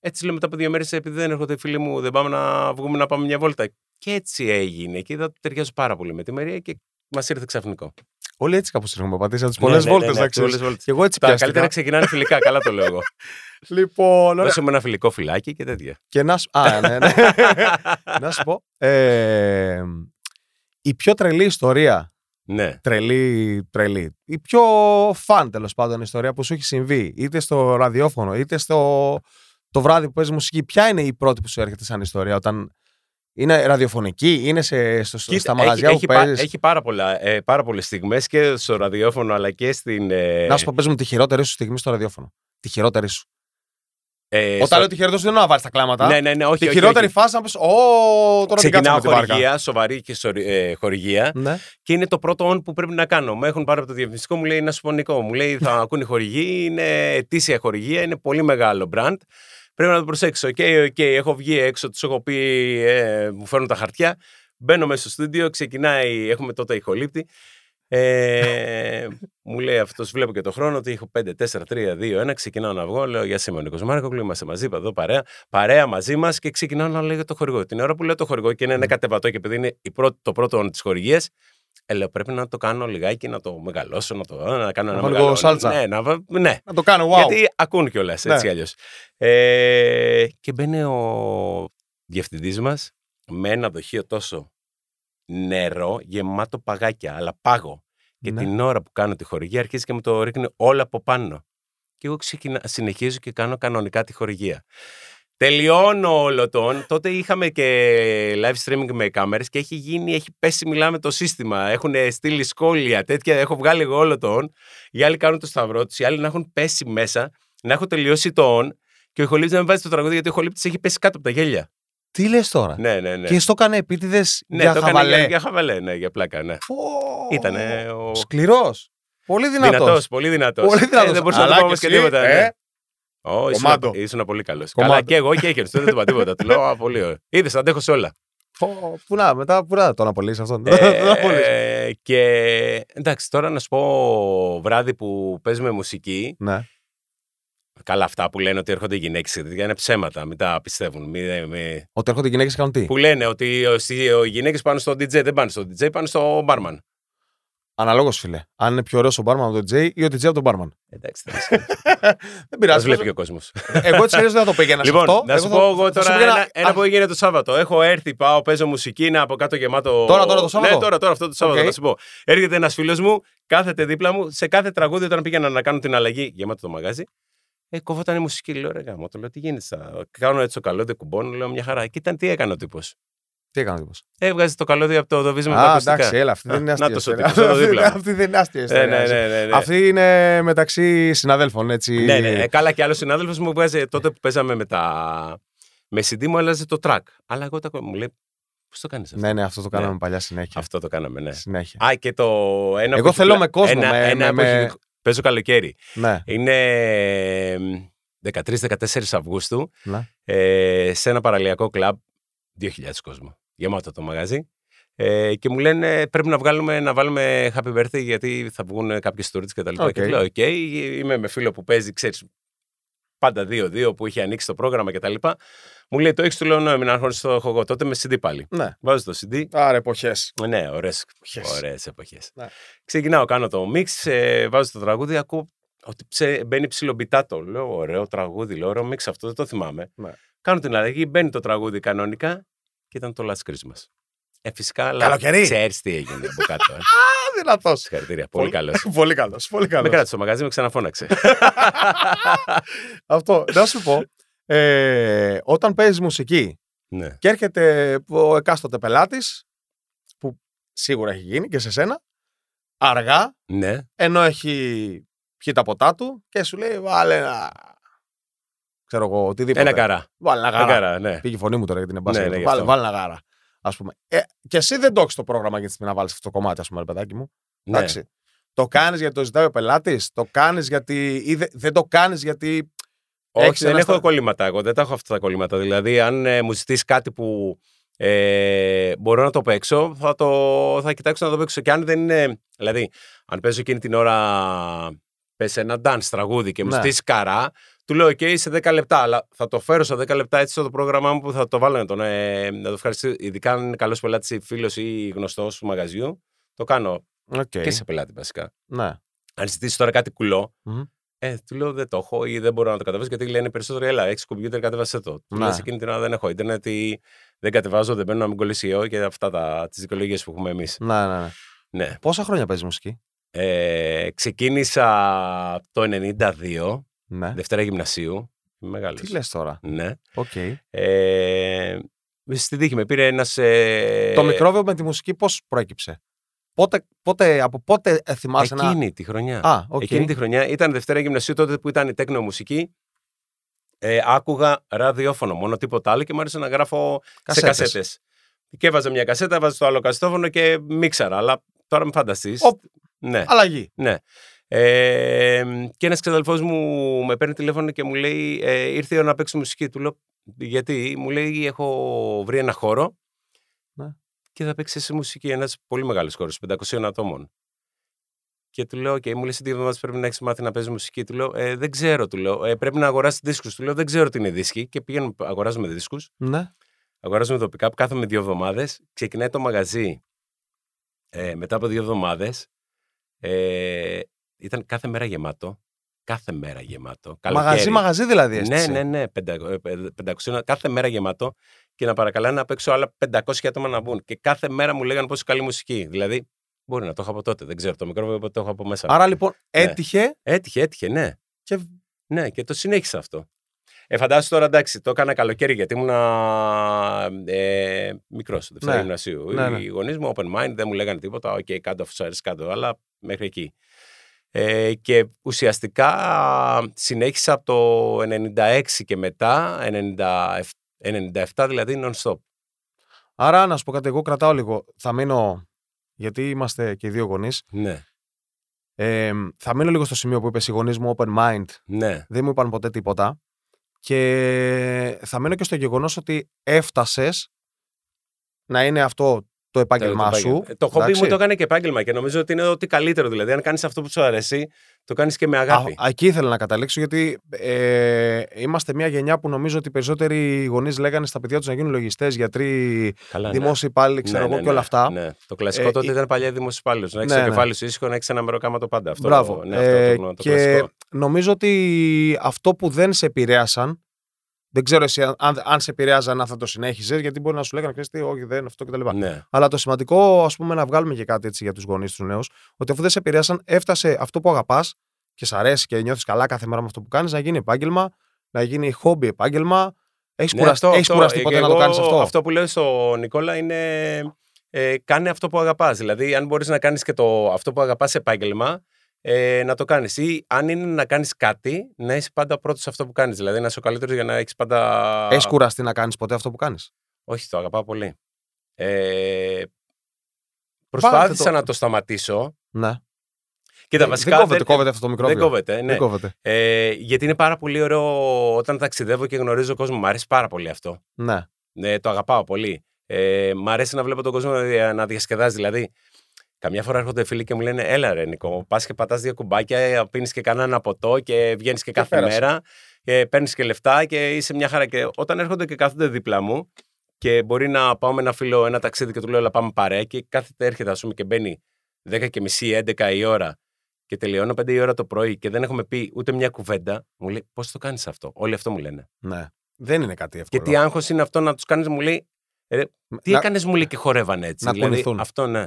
Έτσι λέω μετά από δύο μέρες, επειδή δεν έρχονται οι φίλοι μου, δεν πάμε να βγούμε να πάμε μια βόλτα. Και έτσι έγινε. Και είδα ότι ταιριάζω πάρα πολύ με τη Μαρία και μας ήρθε ξαφνικό.
Όλοι έτσι κάπως έχουμε πατήσει από τι πολλές βόλτες, να ξέρει. Και εγώ έτσι
Τα
πιάστηκα.
καλύτερα ξεκινάνε φιλικά, καλά το λέω εγώ. [laughs]
Λοιπόν, ωραία.
Δώσε μου ένα φιλικό φυλάκι και τέτοια.
Και να σου. Α, ναι, ναι. [laughs] να σου πω. Ε, η πιο τρελή ιστορία.
Ναι.
Τρελή, τρελή. Η πιο φαν τέλος πάντων ιστορία που σου έχει συμβεί, είτε στο ραδιόφωνο, είτε στο το βράδυ που παίζει μουσική. Ποια είναι η πρώτη που σου έρχεται σαν ιστορία, όταν είναι ραδιοφωνική, είναι σε, στο, στο- στα
Κοίτα,
μαγαζιά
έχει,
που
έχει, πά-
παίζεις.
έχει πάρα, πολλά, ε, πάρα πολλές στιγμές και στο ραδιόφωνο αλλά και στην... Ε,
Να σου πω, παίζουμε τη χειρότερη σου στιγμή στο ραδιόφωνο. Τη χειρότερη σου.
ε,
Όταν
στο-
λέω τη χειρότερη σου, δεν εννοώ να βάλεις τα κλάματα.
Ναι, ναι, ναι, όχι,
τη
όχι,
χειρότερη
όχι.
φάση να πεις: Ω, τώρα την κάτσαμε
Ξεκινάω
με την βάρκα.
χορηγία, σοβαρή και σορι- ε, χορηγία
Ναι.
και είναι το πρώτο on που πρέπει να κάνω. Με έχουν πάρει από το διαφημιστικό, μου λέει να σου πω Νίκο, μου λέει θα [laughs] ακούνε χορηγοί, είναι ετήσια χορηγία, είναι πολύ μεγάλο brand. Πρέπει να το προσέξω. OK, OK, έχω βγει έξω, τους έχω πει, ε, μου φέρνουν τα χαρτιά. Μπαίνω μέσα στο στούντιο, ξεκινάει, έχουμε τότε ηχολήπτη. Ε, μου λέει αυτός, βλέπω και το χρόνο ότι έχω 5, 4, 3, 2, 1. Ξεκινάω να βγω. Λέω Γεια σας, είμαι ο Νίκος Μάρκογλου. Είμαστε μαζί, είπα εδώ παρέα. Παρέα μαζί μας και ξεκινάω να λέω για το χορηγό. Την ώρα που λέω το χορηγό και είναι ένα κατεβατό και επειδή είναι η πρώτη, το πρώτο της χορηγίας, ε, λέω πρέπει να το κάνω λιγάκι, να το μεγαλώσω, να, το, να κάνω ένα
βάλω
μεγάλο.
σάλτσα.
Ναι, να, βα- ναι.
Να το κάνω, wow.
Γιατί ακούν κιόλας έτσι
Ναι.
κι αλλιώς. Ε, και μπαίνει ο διευθυντής μας με ένα δοχείο τόσο νερό γεμάτο παγάκια, αλλά πάγο. Και
Ναι.
την ώρα που κάνω τη χορηγία αρχίζει και μου το ρίχνει όλα από πάνω. Και εγώ ξεκινα... συνεχίζω και κάνω κανονικά τη χορηγία. Τελειώνω όλο τον. Τότε είχαμε και live streaming με κάμερες και έχει γίνει, έχει πέσει, μιλάμε το σύστημα. Έχουν στείλει σχόλια, τέτοια. Έχω βγάλει εγώ όλο τον. Οι άλλοι κάνουν το σταυρό τους, οι άλλοι να έχουν πέσει μέσα, να έχω τελειώσει το on και ο ηχολήπτη να με βάζει το τραγούδι γιατί ο ηχολήπτη έχει πέσει κάτω από τα γέλια.
Τι λες τώρα;
Ναι, ναι, ναι.
Και στο έκανε επίτηδες
ναι,
για
το έκανε
χαβαλέ.
Για, για χαβαλέ, ναι, για πλάκα, ναι. Ήταν ο.
Σκληρός. Πολύ δυνατός.
Δυνατός, πολύ δυνατός.
Πολύ δυνατός.
δεν μπορούσα να
Αλλά
του πω
και
όμως και
εσύ,
τίποτα.
ε,
ναι. Ω, ήσουν,
κομμάτο.
ήσουν πολύ καλός.
Κομμάτο.
Καλά και εγώ και έκανε. Δεν του είπα τίποτα. Του λέω «Α, πολύ ωραίο. Είδες, αντέχω σε όλα.
Πω, Πού να, μετά πού να τον απολύσει αυτόν. Δεν [laughs] τον απολύσεις.
ε, και εντάξει, τώρα να σου πω βράδυ που παίζουμε μουσική.
Ναι.
Καλά, αυτά που λένε ότι έρχονται οι γυναίκες είναι ψέματα. Μην τα πιστεύουν. Μη, μη...
Ότι έρχονται γυναίκες κάνουν τι;
Που λένε ότι ο- οι γυναίκες πάνε στο DJ, δεν πάνε στο DJ, πάνε στο barman.
Αναλόγως, φίλε. Αν είναι πιο ωραίος ο μπάρμαν από τον DJ ή ο DJ από τον μπάρμαν.
Εντάξει, δεν [laughs]
Δεν
Μα
πειράζει.
βλέπει και ο κόσμος.
Εγώ έτσι αλλιώς δεν θα το πήγαινα σε
Λοιπόν,
αυτό.
να σου
Εγώ
πω
θα-
εγώ
θα σου
τώρα
πήγαινα-
ένα, ένα που έγινε το Σάββατο. Έχω έρθει, πάω, παίζω μουσική, είναι από κάτω γεμάτο.
Τώρα, τώρα το Σάββατο;
Ναι, τώρα, τώρα αυτό το Σάββατο.
Οκ.
Να σου πω. Έρχεται ένας φίλος μου, κάθεται δίπλα μου, σε κάθε τραγούδι όταν πήγαινα να κάνω την αλλαγή, γεμάτο το μαγάζι. Ε, κόβονταν η μουσική, λέω ρε γαμώτο, λέω τι γίνεται. Θα... Κάνω έτσι το καλώδιο, κουμπώνω, λέω μια χαρά. Και ήταν τι έκανε ο τύπος.
Τι έκανε ο τύπος;
Έβγαζε το καλώδιο από το δοβίζουμε με τα
Α,
ακουστικά.
εντάξει, έλα, αυτή δεν είναι
Α,
αστεία.
να το
ιστορία.
σωτήρι, εδώ δίπλα.
Αυτή δεν είναι αστεία.
Ε,
ιστορία,
ναι,
έτσι.
ναι, ναι, ναι.
Αυτή είναι μεταξύ συναδέλφων, έτσι.
Ναι, ναι, ναι. Καλά και άλλος συνάδελφος μου βγάζει τότε που παίζαμε με τα. Με CD μου άλλαζε το track. Αλλά εγώ τα μου λέει. Πώς το κάνεις αυτό;
Ναι, ναι, αυτό το κάναμε
Ναι.
παλιά συνέχεια.
Αυτό το κάναμε, ναι.
Συνέχεια.
Α, και το ένα
Εγώ
που έχει
θέλω
πλα-
με κόσμο,
Ένα,
με-
ένα
με-
που έχει-
με-
Παίζω καλοκαίρι.
Ναι,
Είναι 13-14 Αυγούστου
ναι.
ε, σε ένα παραλιακό κλαμπ. 2.000 κόσμο. Γεμάτο το μαγαζί. Ε, και μου λένε πρέπει να, βγάλουμε, να βάλουμε happy birthday γιατί θα βγουν κάποιες stories και τα λοιπά.
Οκ.
Και του λέω: Οκ, είμαι με φίλο που παίζει, ξέρεις, πάντα 2-2 που είχε ανοίξει το πρόγραμμα κτλ. Μου λέει: Το έχεις, του λέω: Ναι, μην αγχώνεσαι, το έχω εγώ. Τότε με CD πάλι.
ναι.
Βάζω το CD,
Άρα, εποχές.
ναι, ωραίες,
Εποχές.
ωραίες εποχές.
Ναι.
Ξεκινάω, κάνω το mix, ε, βάζω το τραγούδι, ακούω ότι ψε, μπαίνει ψιλομπιτάτο. Λέω, ωραίο τραγούδι, λέω, ωραίο mix αυτό, δεν το θυμάμαι.
Ναι.
Κάνω την αλλαγή, μπαίνει το τραγούδι κανονικά και ήταν το Last Christmas. Ε, φυσικά, αλλά
Καλοκαιρί.
ξέρεις τι έγινε από κάτω. Ε. [laughs]
Α, δυνατός.
Συγχαρητήρια, πολύ καλός. [laughs]
Πολύ καλός. Πολύ
Με
καλός.
κράτησε στο μαγαζί, με ξαναφώναξε. [laughs]
Αυτό. Να σου πω. Ε, όταν παίζεις μουσική
ναι.
και έρχεται ο εκάστοτε πελάτης, που σίγουρα έχει γίνει και σε σένα, αργά,
ναι,
ενώ έχει πιει τα ποτά του και σου λέει βάλε ένα. Ξέρω εγώ, οτιδήποτε.
ένα καρά.
Βάλε ένα
Ένα
γάρα.
καρά, ναι.
Πήγε η φωνή μου τώρα γιατί είναι μπάσκετ.
Ναι, ναι, γι'
βάλε,
αυτό.
βάλε ένα γάρα. Ας πούμε. Ε, και εσύ δεν το έχεις το πρόγραμμα για τη στιγμή να βάλεις αυτό το κομμάτι, ας πούμε, ρε παιδάκι μου.
ναι.
Εντάξει. Το κάνεις γιατί το ζητάει ο πελάτης, το κάνεις γιατί. ή δε- δεν το κάνεις γιατί.
Όχι,
Έχεις
δεν
ένας
έχω
στα-
κολλήματα. Εγώ δεν τα έχω αυτά τα κολλήματα. Δηλαδή, αν ε, μου ζητήσει κάτι που ε, μπορώ να το παίξω, θα, το, θα κοιτάξω να το παίξω. Και αν δεν είναι. Δηλαδή, αν παίζω εκείνη την ώρα. Πες ένα dance τραγούδι και μου
Ναι.
ζητήσει καρά, του λέω: OK, σε 10 λεπτά. Αλλά θα το φέρω σε 10 λεπτά έτσι στο πρόγραμμά μου που θα το βάλω να, τον, ε, να το ευχαριστήσω. Ειδικά αν είναι καλός πελάτης ή φίλος ή γνωστός του μαγαζιού, το κάνω
Οκ.
Και σε πελάτη βασικά.
Ναι.
Αν ζητήσει τώρα κάτι κουλό,
Μμμ.
ε, του λέω δεν το έχω ή δεν μπορώ να το κατεβάσω γιατί λένε περισσότερο, έλα, έχεις κομπιούτερ, κατέβασε το. Του
Ναι.
λέω σε εκείνη την ώρα δεν έχω ίντερνετ ή δεν κατεβάζω, δεν μπαίνω να μην κολλήσει ιό και αυτά τα, τις δικαιολογίες που έχουμε εμείς.
Ναι, ναι, ναι.
Ναι.
Πόσα χρόνια παίζεις μουσική;
Ε, ξεκίνησα το 92,
Ναι.
Δευτέρα Γυμνασίου. Είμαι μεγάλος.
Τι λες τώρα;
Ναι.
Οκ.
Ε, στη τύχη με πήρε ένας... Ε,
Το μικρόβιο με τη μουσική πώς προέκυψε; Πότε, πότε, από πότε ε, θυμάσαι να.
Εκείνη τη χρονιά.
Α, οκ.
Εκείνη τη χρονιά ήταν Δευτέρα Γυμνασίου τότε που ήταν η τέκνο μουσική. Ε, άκουγα ραδιόφωνο, μόνο τίποτα άλλο και μου άρεσε να γράφω
Κασέτες.
σε κασέτες. Και έβαζα μια κασέτα, έβαζα το άλλο κασετόφωνο και μίξαρα. Αλλά τώρα με φανταστείς.
Οπ.
Ναι,
Αλλαγή.
ναι. Ε, και ένας ξαδελφός μου με παίρνει τηλέφωνο και μου λέει ε, ήρθε η ώρα να παίξει μουσική. Του λέω γιατί, μου λέει έχω βρει ένα χώρο
Ναι.
και θα παίξεις σε μουσική ένας πολύ μεγάλος χώρος, 500 ατόμων. Και του λέω, και μου λέει: Σε δύο εβδομάδες πρέπει να έχεις μάθει να παίζεις μουσική. Του λέω: ε, Δεν ξέρω, του λέω. Ε, πρέπει να αγοράσεις δίσκους. Του λέω: Δεν ξέρω τι είναι δίσκοι. Και πηγαίνουμε, αγοράζουμε δίσκους.
Ναι.
Αγοράζουμε τοπικά, κάθομαι δύο εβδομάδες. Ξεκινάει το μαγαζί ε, μετά από δύο εβδομάδες. Ε, ήταν κάθε μέρα γεμάτο. Κάθε μέρα γεμάτο.
Μαγαζί,
Καλοκαίρι.
μαγαζί δηλαδή.
Ναι,
έστησε.
ναι, ναι. πεντα- ε, ε, 500, κάθε μέρα γεμάτο και να παρακαλάνε να παίξω άλλα 500 άτομα να μπουν. Και κάθε μέρα μου λέγανε πόσο καλή μουσική. Δηλαδή, μπορεί να το έχω από τότε. Δεν ξέρω. Το μικρό το έχω από μέσα.
Άρα λοιπόν
Ναι.
έτυχε
Έτυχε, έτυχε, ναι.
και.
Ναι, και το συνέχισα αυτό. Ε, φαντάσου τώρα εντάξει, το έκανα καλοκαίρι γιατί ήμουν ε, μικρός, Δευτέρα
Ναι.
γυμνασίου.
Ναι, ναι.
Οι γονείς μου open mind δεν μου λέγανε τίποτα. Οκ, κάτω αφού σου αρέσει κάτω, αλλά μέχρι εκεί. Ε, και ουσιαστικά συνέχισα από το 96 και μετά, 97, 97 δηλαδή non-stop.
Άρα να σου πω κάτι, εγώ κρατάω λίγο. Θα μείνω. Γιατί είμαστε και οι δύο γονείς.
Ναι,
Ε, θα μείνω λίγο στο σημείο που είπες οι γονείς μου open mind.
ναι,
Δεν μου είπαν ποτέ τίποτα. Και θα μείνω και στο γεγονός ότι έφτασες να είναι αυτό το επάγγελμά
Το- το
σου.
επάγγελμα. Το χόμπι
εντάξει.
μου το έκανε και επάγγελμα και νομίζω ότι είναι ότι καλύτερο. Δηλαδή, αν κάνεις αυτό που σου αρέσει, το κάνεις και με αγάπη.
Α, εκεί ήθελα να καταλήξω, γιατί ε, είμαστε μια γενιά που νομίζω ότι οι περισσότεροι γονείς λέγανε στα παιδιά τους να γίνουν λογιστές, γιατροί,
Καλά, ναι.
δημόσιοι υπάλληλοι, ξέρω
Ναι,
εγώ
ναι,
και όλα
ναι,
αυτά.
Ναι. Το κλασικό
Ε,
τότε
η-
ήταν παλιά δημόσιο υπάλληλο. Να έχεις
Ναι,
το
ναι.
κεφάλι σου ήσυχο, να έχεις ένα μεροκάμα πάντα. Αυτό,
Μπράβο.
Ναι, αυτό
Ε,
το, το, το
και
κλασικό.
νομίζω ότι αυτό που δεν σε επηρέασαν. Δεν ξέρω εσύ αν, αν, αν σε επηρέαζαν αν θα το συνέχιζες, γιατί μπορεί να σου λέγανε ξέρεις τι, όχι, δεν, αυτό κτλ.
Ναι,
Αλλά το σημαντικό, ας πούμε, να βγάλουμε και κάτι έτσι για τους γονείς τους νέους, ότι αφού δεν σε επηρέασαν, έφτασε αυτό που αγαπάς και σ' αρέσει και νιώθεις καλά κάθε μέρα με αυτό που κάνεις, να γίνει επάγγελμα, να γίνει χόμπι επάγγελμα. Έχεις
ναι,
κουραστεί,
αυτό,
έχεις
αυτό.
κουραστεί
Ε,
ποτέ
και
να το
εγώ
κάνεις αυτό;
Αυτό που λέω στον Νικόλα είναι ε, κάνε αυτό που αγαπάς. Δηλαδή, αν μπορείς να κάνεις και το, αυτό που αγαπάς επάγγελμα, ε, να το κάνεις. Ή αν είναι να κάνεις κάτι, να είσαι πάντα πρώτος σε αυτό που κάνεις. Δηλαδή, να είσαι ο καλύτερος για να έχεις πάντα...
Έχεις κουραστεί να κάνεις ποτέ αυτό που κάνεις;
Όχι, το αγαπάω πολύ. Ε, προσπάθησα
το-
να το σταματήσω.
Ναι.
Κοίτα,
δεν,
βασικά
δεν κόβεται,
δεν-
κόβεται αυτό το μικρόβιο.
Δεν κόβεται, ναι.
Δεν κόβεται.
Ε, γιατί είναι πάρα πολύ ωραίο όταν ταξιδεύω και γνωρίζω κόσμο. Μ' αρέσει πάρα πολύ αυτό.
Ναι.
Ναι, το αγαπάω πολύ. Ε, μ' αρέσει να βλέπω τον κόσμο να, δια- να διασκεδάζει. Δηλαδή, καμιά φορά έρχονται φίλοι και μου λένε: Έλα, ρε Νικό, πας και πατάς δύο κουμπάκια, πίνεις και κανένα ποτό και βγαίνεις και κάθε
πέρασε.
μέρα και παίρνεις και λεφτά και είσαι μια χαρά. Και όταν έρχονται και κάθονται δίπλα μου και μπορεί να πάω με ένα φίλο ένα ταξίδι και του λέω: Έλα, πάμε παρέα και κάθεται, έρχεται, ας πούμε, και μπαίνει 10 και μισή, 11 η ώρα και τελειώνω 5 η ώρα το πρωί και δεν έχουμε πει ούτε μια κουβέντα, μου λέει: Πώς το κάνεις αυτό; Όλοι αυτό μου λένε.
ναι. Δεν είναι κάτι εύκολο.
Και τι άγχος είναι αυτό να τους κάνεις, μου λέει. «Ε, τι
Να-
έκανες, μου λέει και χορεύανε έτσι.
να
δηλαδή,
κουνηθούν.
αυτό ναι.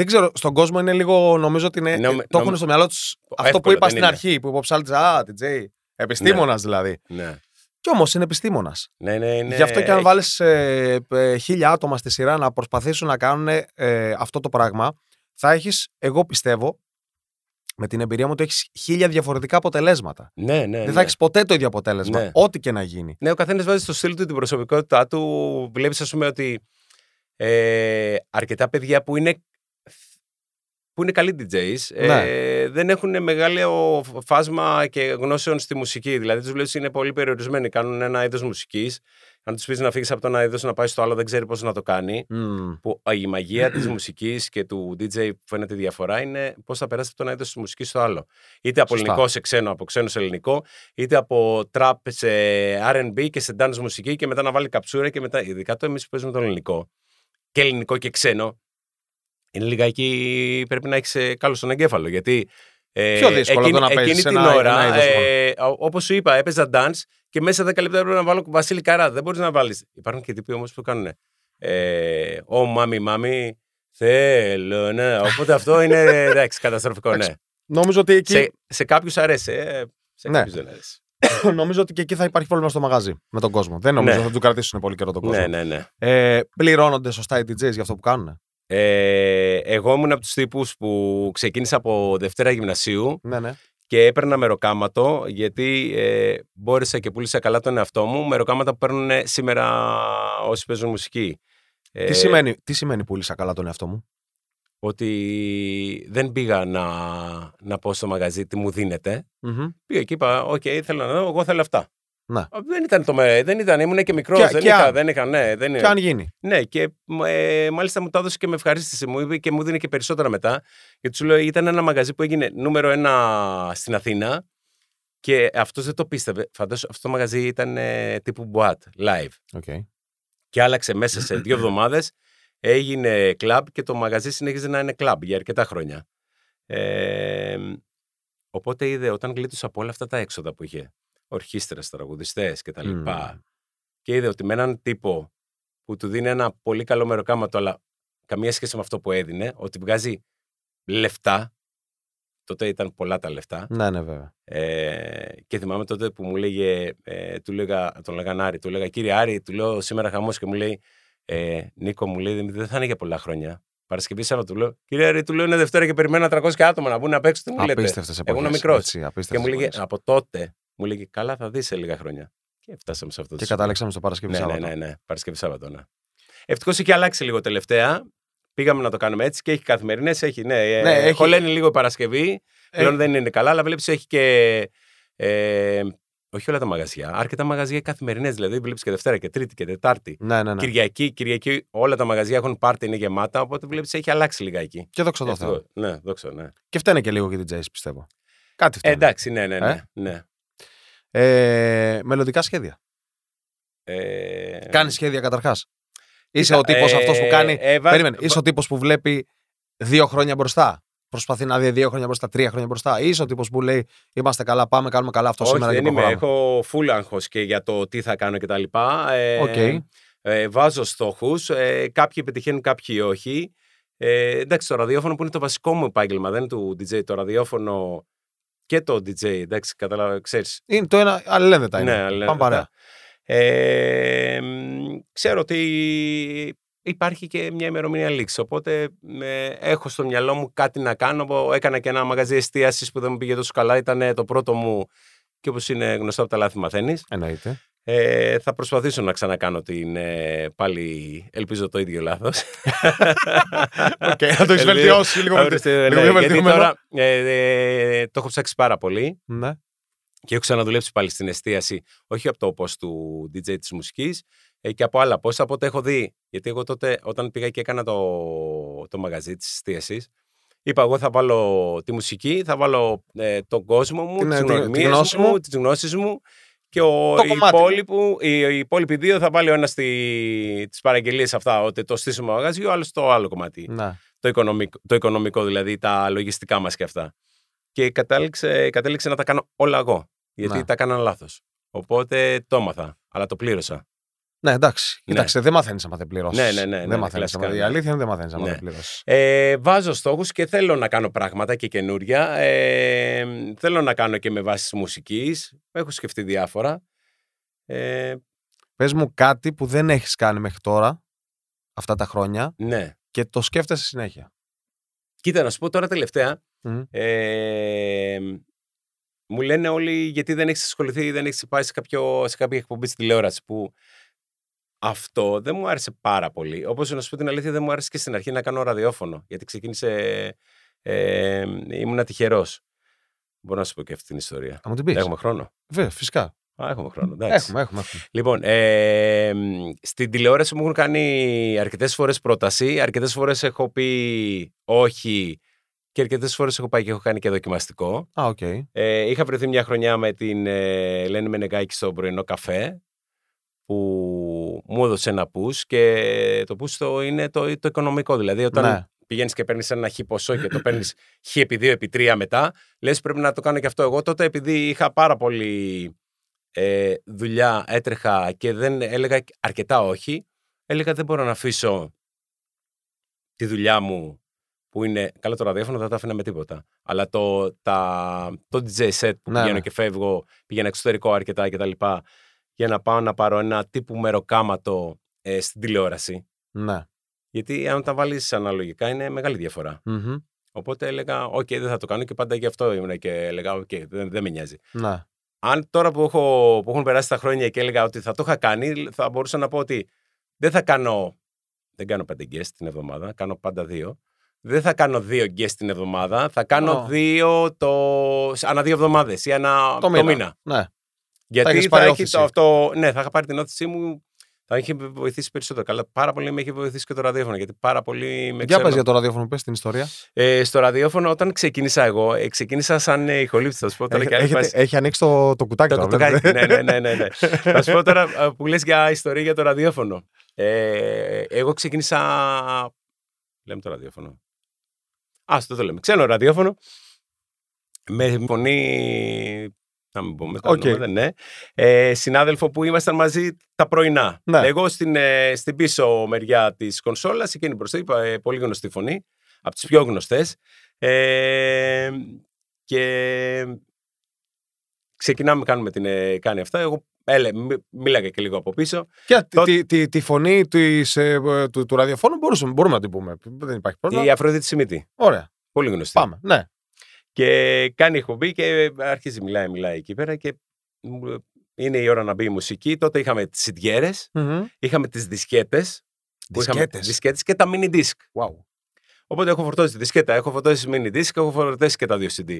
Δεν ξέρω, στον κόσμο είναι λίγο, νομίζω ότι είναι,
Νομ-
το έχουν
νομ-
στο μυαλό τους αυτό
Εύκολο,
που είπα
δεν
στην
είναι.
αρχή, που είπε ο ψάλτη, Α, την Τζέι. Επιστήμονας δηλαδή.
ναι.
Κι όμως είναι επιστήμονας.
Ναι, ναι, ναι.
Γι' αυτό και αν
έχει-
βάλεις ε, ε, χίλια άτομα στη σειρά να προσπαθήσουν να κάνουν ε, αυτό το πράγμα, θα έχεις, εγώ πιστεύω, με την εμπειρία μου, ότι έχεις χίλια διαφορετικά αποτελέσματα.
Ναι, ναι.
Δεν
ναι.
θα έχεις ποτέ το ίδιο αποτέλεσμα,
Ναι.
ό,τι και να γίνει.
Ναι, ο καθένας βάζει στο στυλ του την προσωπικότητά του. Βλέπεις, ας πούμε, ότι ε, αρκετά παιδιά που είναι, που είναι καλοί DJs
Ναι.
ε, δεν έχουν μεγάλο φάσμα και γνώσεων στη μουσική. Δηλαδή, τους βλέπεις είναι πολύ περιορισμένοι. Κάνουν ένα είδος μουσικής. Αν τους πεις να φύγεις από το ένα είδος να πάεις στο άλλο, δεν ξέρει πώς να το κάνει.
Μμμ.
Που η μαγεία της μουσικής και του DJ που φαίνεται η διαφορά είναι πώς θα περάσει από το ένα είδος της μουσικής στο άλλο. Είτε από
Σωστά.
ελληνικό σε ξένο, από ξένο σε ελληνικό, είτε από trap σε RB και σε dance μουσική και μετά να βάλει καψούρα και μετά. Ειδικά το εμείς που παίζουμε το ελληνικό και ελληνικό και ξένο. Είναι λιγάκι πρέπει να έχεις καλό στον εγκέφαλο. Γιατί ε,
Πιο δύσκολο
εκείνη,
το να παίζεις
εκείνη την
ένα-
ώρα,
ένα είδος
ε, όπως σου είπα, έπαιζα dance και μέσα 10 λεπτά έπρεπε να βάλω Βασίλη Καρά. Δεν μπορείς να βάλεις. Υπάρχουν και τύποι όμως που κάνουν. Ε, Ω, μάμι, μάμι, θέλω, ναι. Οπότε αυτό είναι εντάξει, καταστροφικό, ναι.
Νομίζω ότι εκεί,
Σε, σε κάποιους αρέσει. Ε, σε
Ναι.
κάποιους δεν αρέσει. [coughs]
νομίζω ότι και εκεί θα υπάρχει πρόβλημα στο μαγαζί με τον κόσμο. Δεν νομίζω
Ναι.
ότι θα του κρατήσουν πολύ καιρό τον κόσμο.
Ναι, ναι, ναι.
Ε, πληρώνονται σωστά οι DJs για αυτό που κάνουν.
Ε, εγώ ήμουν από τους τύπους που ξεκίνησα από Δευτέρα Γυμνασίου
Ναι, ναι.
και έπαιρνα μεροκάματο γιατί ε, μπόρεσα και πούλησα καλά τον εαυτό μου. Μεροκάματα που παίρνουν σήμερα όσοι παίζουν μουσική. Ε,
Τι, σημαίνει, τι σημαίνει πούλησα καλά τον εαυτό μου;
Ότι δεν πήγα να, να πω στο μαγαζί τι μου δίνετε.
Μμμ.
Πήγα και είπα: Οκ, θέλω να δω, εγώ θέλω αυτά.
Ναι.
Α, Δεν ήταν το με, δεν ήταν, ήμουν και μικρός.
Και-
Δεν,
και
είχα,
αν.
δεν είχα, ναι, δεν
Και αν γίνει.
Ναι, και ε, μάλιστα μου το έδωσε και με ευχαρίστηση. Μου είπε και μου δίνει και περισσότερα μετά. Γιατί σου λέω, ήταν ένα μαγαζί που έγινε νούμερο ένα στην Αθήνα και αυτός δεν το πίστευε. Φαντάζομαι αυτό το μαγαζί ήταν ε, τύπου boat, live.
Okay.
Και άλλαξε μέσα σε δύο εβδομάδες. Έγινε κλαμπ και το μαγαζί συνέχιζε να είναι κλαμπ για αρκετά χρόνια. Ε, οπότε είδε όταν γλίτωσα από όλα αυτά τα έξοδα που είχε, ορχήστρες, τραγουδιστές κτλ.
Μμμ.
Και είδε ότι με έναν τύπο που του δίνει ένα πολύ καλό μεροκάματο, αλλά καμία σχέση με αυτό που έδινε, ότι βγάζει λεφτά. Τότε ήταν πολλά τα λεφτά.
Ναι, ναι, βέβαια.
Ε, και θυμάμαι τότε που μου λέγε, ε, του λέγα, τον λέγαν Άρη, του λέγα κύριε Άρη, του λέω σήμερα χαμός και μου λέει, ε, Νίκο μου λέει δεν θα είναι για πολλά χρόνια. Παρασκευή Σάββατο του λέω, κύριε Άρη, του λέω είναι Δευτέρα και περιμένω 300 άτομα να μπουν να παίξουν. Τι μου λέτε;
Απίστευτες
Εγώ
εποχές.
ήμουν μικρός. Και μου λέγε,
Και,
από τότε, μου λέγε, καλά θα δεις σε λίγα χρόνια. Και φτάσαμε σε αυτό το
και
σημείο.
καταλήξαμε στο Παρασκευή
Ναι, ναι,
Σάββατο.
ναι, ναι. Παρασκευή Σάββατο, ναι. Ευτυχώς έχει αλλάξει λίγο τελευταία. Πήγαμε να το κάνουμε έτσι και έχει καθημερινές. Έχει, ναι, ε,
Ναι, έχει-
χωλαίνει λίγο η Παρασκευή. Πλέον
Ε,
δεν είναι καλά, αλλά βλέπεις έχει και. Ε, όχι όλα τα μαγαζιά. Αρκετά μαγαζιά καθημερινές. Δηλαδή βλέπεις και Δευτέρα και Τρίτη και Τετάρτη.
Ναι, ναι, ναι.
Κυριακή, Κυριακή, όλα τα μαγαζιά έχουν πάρτι, είναι γεμάτα. Οπότε βλέπεις έχει αλλάξει λιγάκι.
Και δόξα τω Θεώ.
Ευτυχώς. Ναι, δόξα, ναι.
Και φταίνε και λίγο και οι DJs, πιστεύω. Κάτι
Ε,
φταίνε.
εντάξει, ναι, ναι, ναι.
Ε;
ναι.
Ε, μελλοντικά σχέδια.
Ε,
Κάνεις σχέδια καταρχάς. Είσαι
κοίτα,
ο τύπος
ε,
αυτός που κάνει.
ε, βάζ-
Περίμενε. Είσαι ο τύπος που βλέπει δύο χρόνια μπροστά. Προσπαθεί να δει δύο χρόνια μπροστά, τρία χρόνια μπροστά. Ή είσαι ο τύπος που λέει Είμαστε καλά, πάμε, κάνουμε καλά αυτό
Όχι,
σήμερα
δεν
και
είμαι.
προχωράμε.
Έχω full άγχος και για το τι θα κάνω κτλ. Ε,
Οκ.
ε, βάζω στόχους. Ε, κάποιοι πετυχαίνουν, κάποιοι όχι. Ε, εντάξει, το ραδιόφωνο που είναι το βασικό μου επάγγελμα, δεν είναι του DJ. Το ραδιόφωνο και το DJ, εντάξει, κατάλαβα, ξέρεις.
Είναι το ένα, αλληλένδετα είναι.
Ναι, αλλά-
Πάμε παρέα.
Ε, μ, ξέρω ότι υπάρχει και μια ημερομηνία λήξη. Οπότε ε, έχω στο μυαλό μου κάτι να κάνω. Που Έκανα και ένα μαγαζί εστίασης που δεν μου πήγε τόσο καλά. Ήταν το πρώτο μου και όπως είναι γνωστό από τα λάθη μαθαίνεις.
Εννοείται.
Ε, θα προσπαθήσω να ξανακάνω την ε, πάλι, ελπίζω το ίδιο λάθος.
Οκ, να το έχεις
Ελπίζω-
βελτιώσει λίγο.
Ορίστε,
λίγο
ναι,
πιο
γιατί
βελτιωμένο.
τώρα ε, ε, το έχω ψάξει πάρα πολύ
Ναι.
και έχω ξαναδουλέψει πάλι στην εστίαση, όχι από το πόστο του DJ της μουσικής ε, και από άλλα post, από ό,τι έχω δει. Γιατί εγώ τότε όταν πήγα και έκανα το, το μαγαζί της εστίασης, είπα εγώ θα βάλω τη μουσική, θα βάλω ε, τον κόσμο μου,
Την-
τις
τη- τη
γνωριμίες
γνώση
μου,
μου.
τις γνώσεις μου και ο,
Το
οι,
κομμάτι μου.
υπόλοιποι, οι, οι υπόλοιποι δύο θα βάλει ο ένας τη, τις παραγγελίες αυτά, ότι το στήσουμε μαγαζί, ο άλλος το άλλο κομμάτι
ναι.
το οικονομικό, το οικονομικό δηλαδή, τα λογιστικά μας και αυτά. Και κατάληξε, κατέληξε να τα κάνω όλα εγώ, γιατί
Ναι.
τα έκανα λάθος. Οπότε το έμαθα, αλλά το πλήρωσα.
Ναι, εντάξει.
Ναι.
Κοιτάξτε, δεν μαθαίνεις άμα δεν πληρώσεις.
Ναι, ναι, ναι, ναι,
δεν
ναι,
μαθαίνεις.
κλασικά,
Η
ναι.
αλήθεια είναι δεν μαθαίνεις άμα
Ναι.
δεν πληρώσεις.
Ε, βάζω στόχους και θέλω να κάνω πράγματα και καινούρια. Ε, θέλω να κάνω και με βάση της μουσικής. Έχω σκεφτεί διάφορα. Ε,
Πες μου κάτι που δεν έχεις κάνει μέχρι τώρα, αυτά τα χρόνια,
ναι.
και το σκέφτεσαι συνέχεια.
Κοίτα, να σου πω τώρα τελευταία.
Μμ.
Ε, μου λένε όλοι γιατί δεν έχεις ασχοληθεί ή δεν έχεις πάει σε, κάποιο, σε κάποια εκπομπή στη τηλεόραση που αυτό δεν μου άρεσε πάρα πολύ. Όπως να σου πω την αλήθεια, δεν μου άρεσε και στην αρχή να κάνω ραδιόφωνο. Γιατί ξεκίνησε. Ε, ήμουνα τυχερός. Μπορώ να σου πω και αυτή την ιστορία.
Θα μου την πεις.
Έχουμε χρόνο;
Βέβαια, φυσικά.
Α, έχουμε χρόνο. Εντάξει.
Έχουμε, έχουμε. έχουμε.
Λοιπόν, ε, στην τηλεόραση μου έχουν κάνει αρκετές φορές πρόταση. Αρκετές φορές έχω πει όχι. Και αρκετές φορές έχω πάει και έχω κάνει και δοκιμαστικό.
Α, οκ.
Ε, είχα βρεθεί μια χρονιά με την ε, Ελένη Μενεγάκη στο πρωινό καφέ που μου έδωσε ένα push και το push το είναι το, το οικονομικό. Δηλαδή όταν
Ναι.
πηγαίνεις και παίρνεις ένα χ ποσό και το παίρνεις χ επί 2 επί 3 μετά, λες πρέπει να το κάνω και αυτό. Εγώ τότε επειδή είχα πάρα πολύ ε, δουλειά, έτρεχα και δεν έλεγα αρκετά όχι, έλεγα δεν μπορώ να αφήσω τη δουλειά μου που είναι. Καλά, το ραδιόφωνο δεν τα άφηνα με τίποτα. Αλλά το, τα, το DJ set που
Ναι,
πηγαίνω
ναι.
και φεύγω, πηγαίνω εξωτερικό αρκετά κτλ. Για να πάω να πάρω ένα τύπου μεροκάματο ε, στην τηλεόραση.
Ναι.
Γιατί αν τα βάλεις αναλογικά είναι μεγάλη διαφορά.
Μμμ.
Οπότε έλεγα, Οκ, δεν θα το κάνω και πάντα γι' αυτό ήμουν και έλεγα, Οκ, δεν, δεν με νοιάζει.
Ναι.
Αν τώρα που, έχω, που έχουν περάσει τα χρόνια και έλεγα ότι θα το είχα κάνει, θα μπορούσα να πω ότι δεν θα κάνω. Δεν κάνω πέντε guest την εβδομάδα, κάνω πάντα δύο. Δεν θα κάνω δύο guest την εβδομάδα, θα κάνω
Ω.
δύο το... ανά δύο εβδομάδες ή ανά
Το μήνα. Ναι.
Γιατί
έχεις
θα,
πάρει
έχει
όθηση.
το αυτό. Ναι, θα είχα πάρει την όθησή μου. Θα είχε βοηθήσει περισσότερο. Καλά, πάρα πολύ με έχει βοηθήσει και το ραδιόφωνο. Γιατί πάρα πολύ με
Για
ξέρουν.
πες για το ραδιόφωνο, πες την ιστορία.
Ε, στο ραδιόφωνο, όταν ξεκίνησα εγώ, ε, ξεκίνησα σαν ε, ηχολήπτης. Θα σου πω τώρα
Έχει,
και άλλη
έχετε-
φάση.
έχει ανοίξει το, το κουτάκι
Το
τώρα, βλέπετε.
κουτουκάκι. ναι, ναι, ναι, ναι, ναι. [laughs] Θα σου πω τώρα α, που λες για ιστορία για το ραδιόφωνο. Ε, εγώ ξεκίνησα. Λέμε το ραδιόφωνο. Α, το το λέμε. Ξένο ραδιόφωνο. Με φωνή. Να μην πούμε τα
Οκ.
ονόματα, ναι. Ε, συνάδελφο που ήμασταν μαζί τα πρωινά.
Ναι.
Εγώ στην, ε, στην πίσω μεριά της κονσόλας, εκείνη μπροστά, είπα ε, πολύ γνωστή φωνή. Από τις πιο γνωστές. Ε, και ξεκινάμε, κάνουμε την ε, κάνει αυτά. Εγώ έλε, μι- μίλαγα και λίγο από πίσω.
Και
Το-
τη, τη, τη φωνή της, ε, ε, του, του ραδιοφώνου μπορούσαμε, μπορούμε να την πούμε. Δεν υπάρχει πρόβλημα.
Η Αφροδίτη Σιμίτη.
Ωραία.
Πολύ γνωστή.
Πάμε. Ναι.
Και κάνει εκπομπή και αρχίζει, μιλάει, μιλάει εκεί πέρα και μου- είναι η ώρα να μπει η μουσική. Τότε είχαμε τις σιντιέρες,
Μμμ.
είχαμε τις δισκέτες, που είχαμε
Δισκέτες.
δισκέτες και τα mini disc.
Wow.
Οπότε έχω φορτώσει τη δισκέτα, έχω φορτώσει mini disc, έχω φορτώσει και τα δύο CD.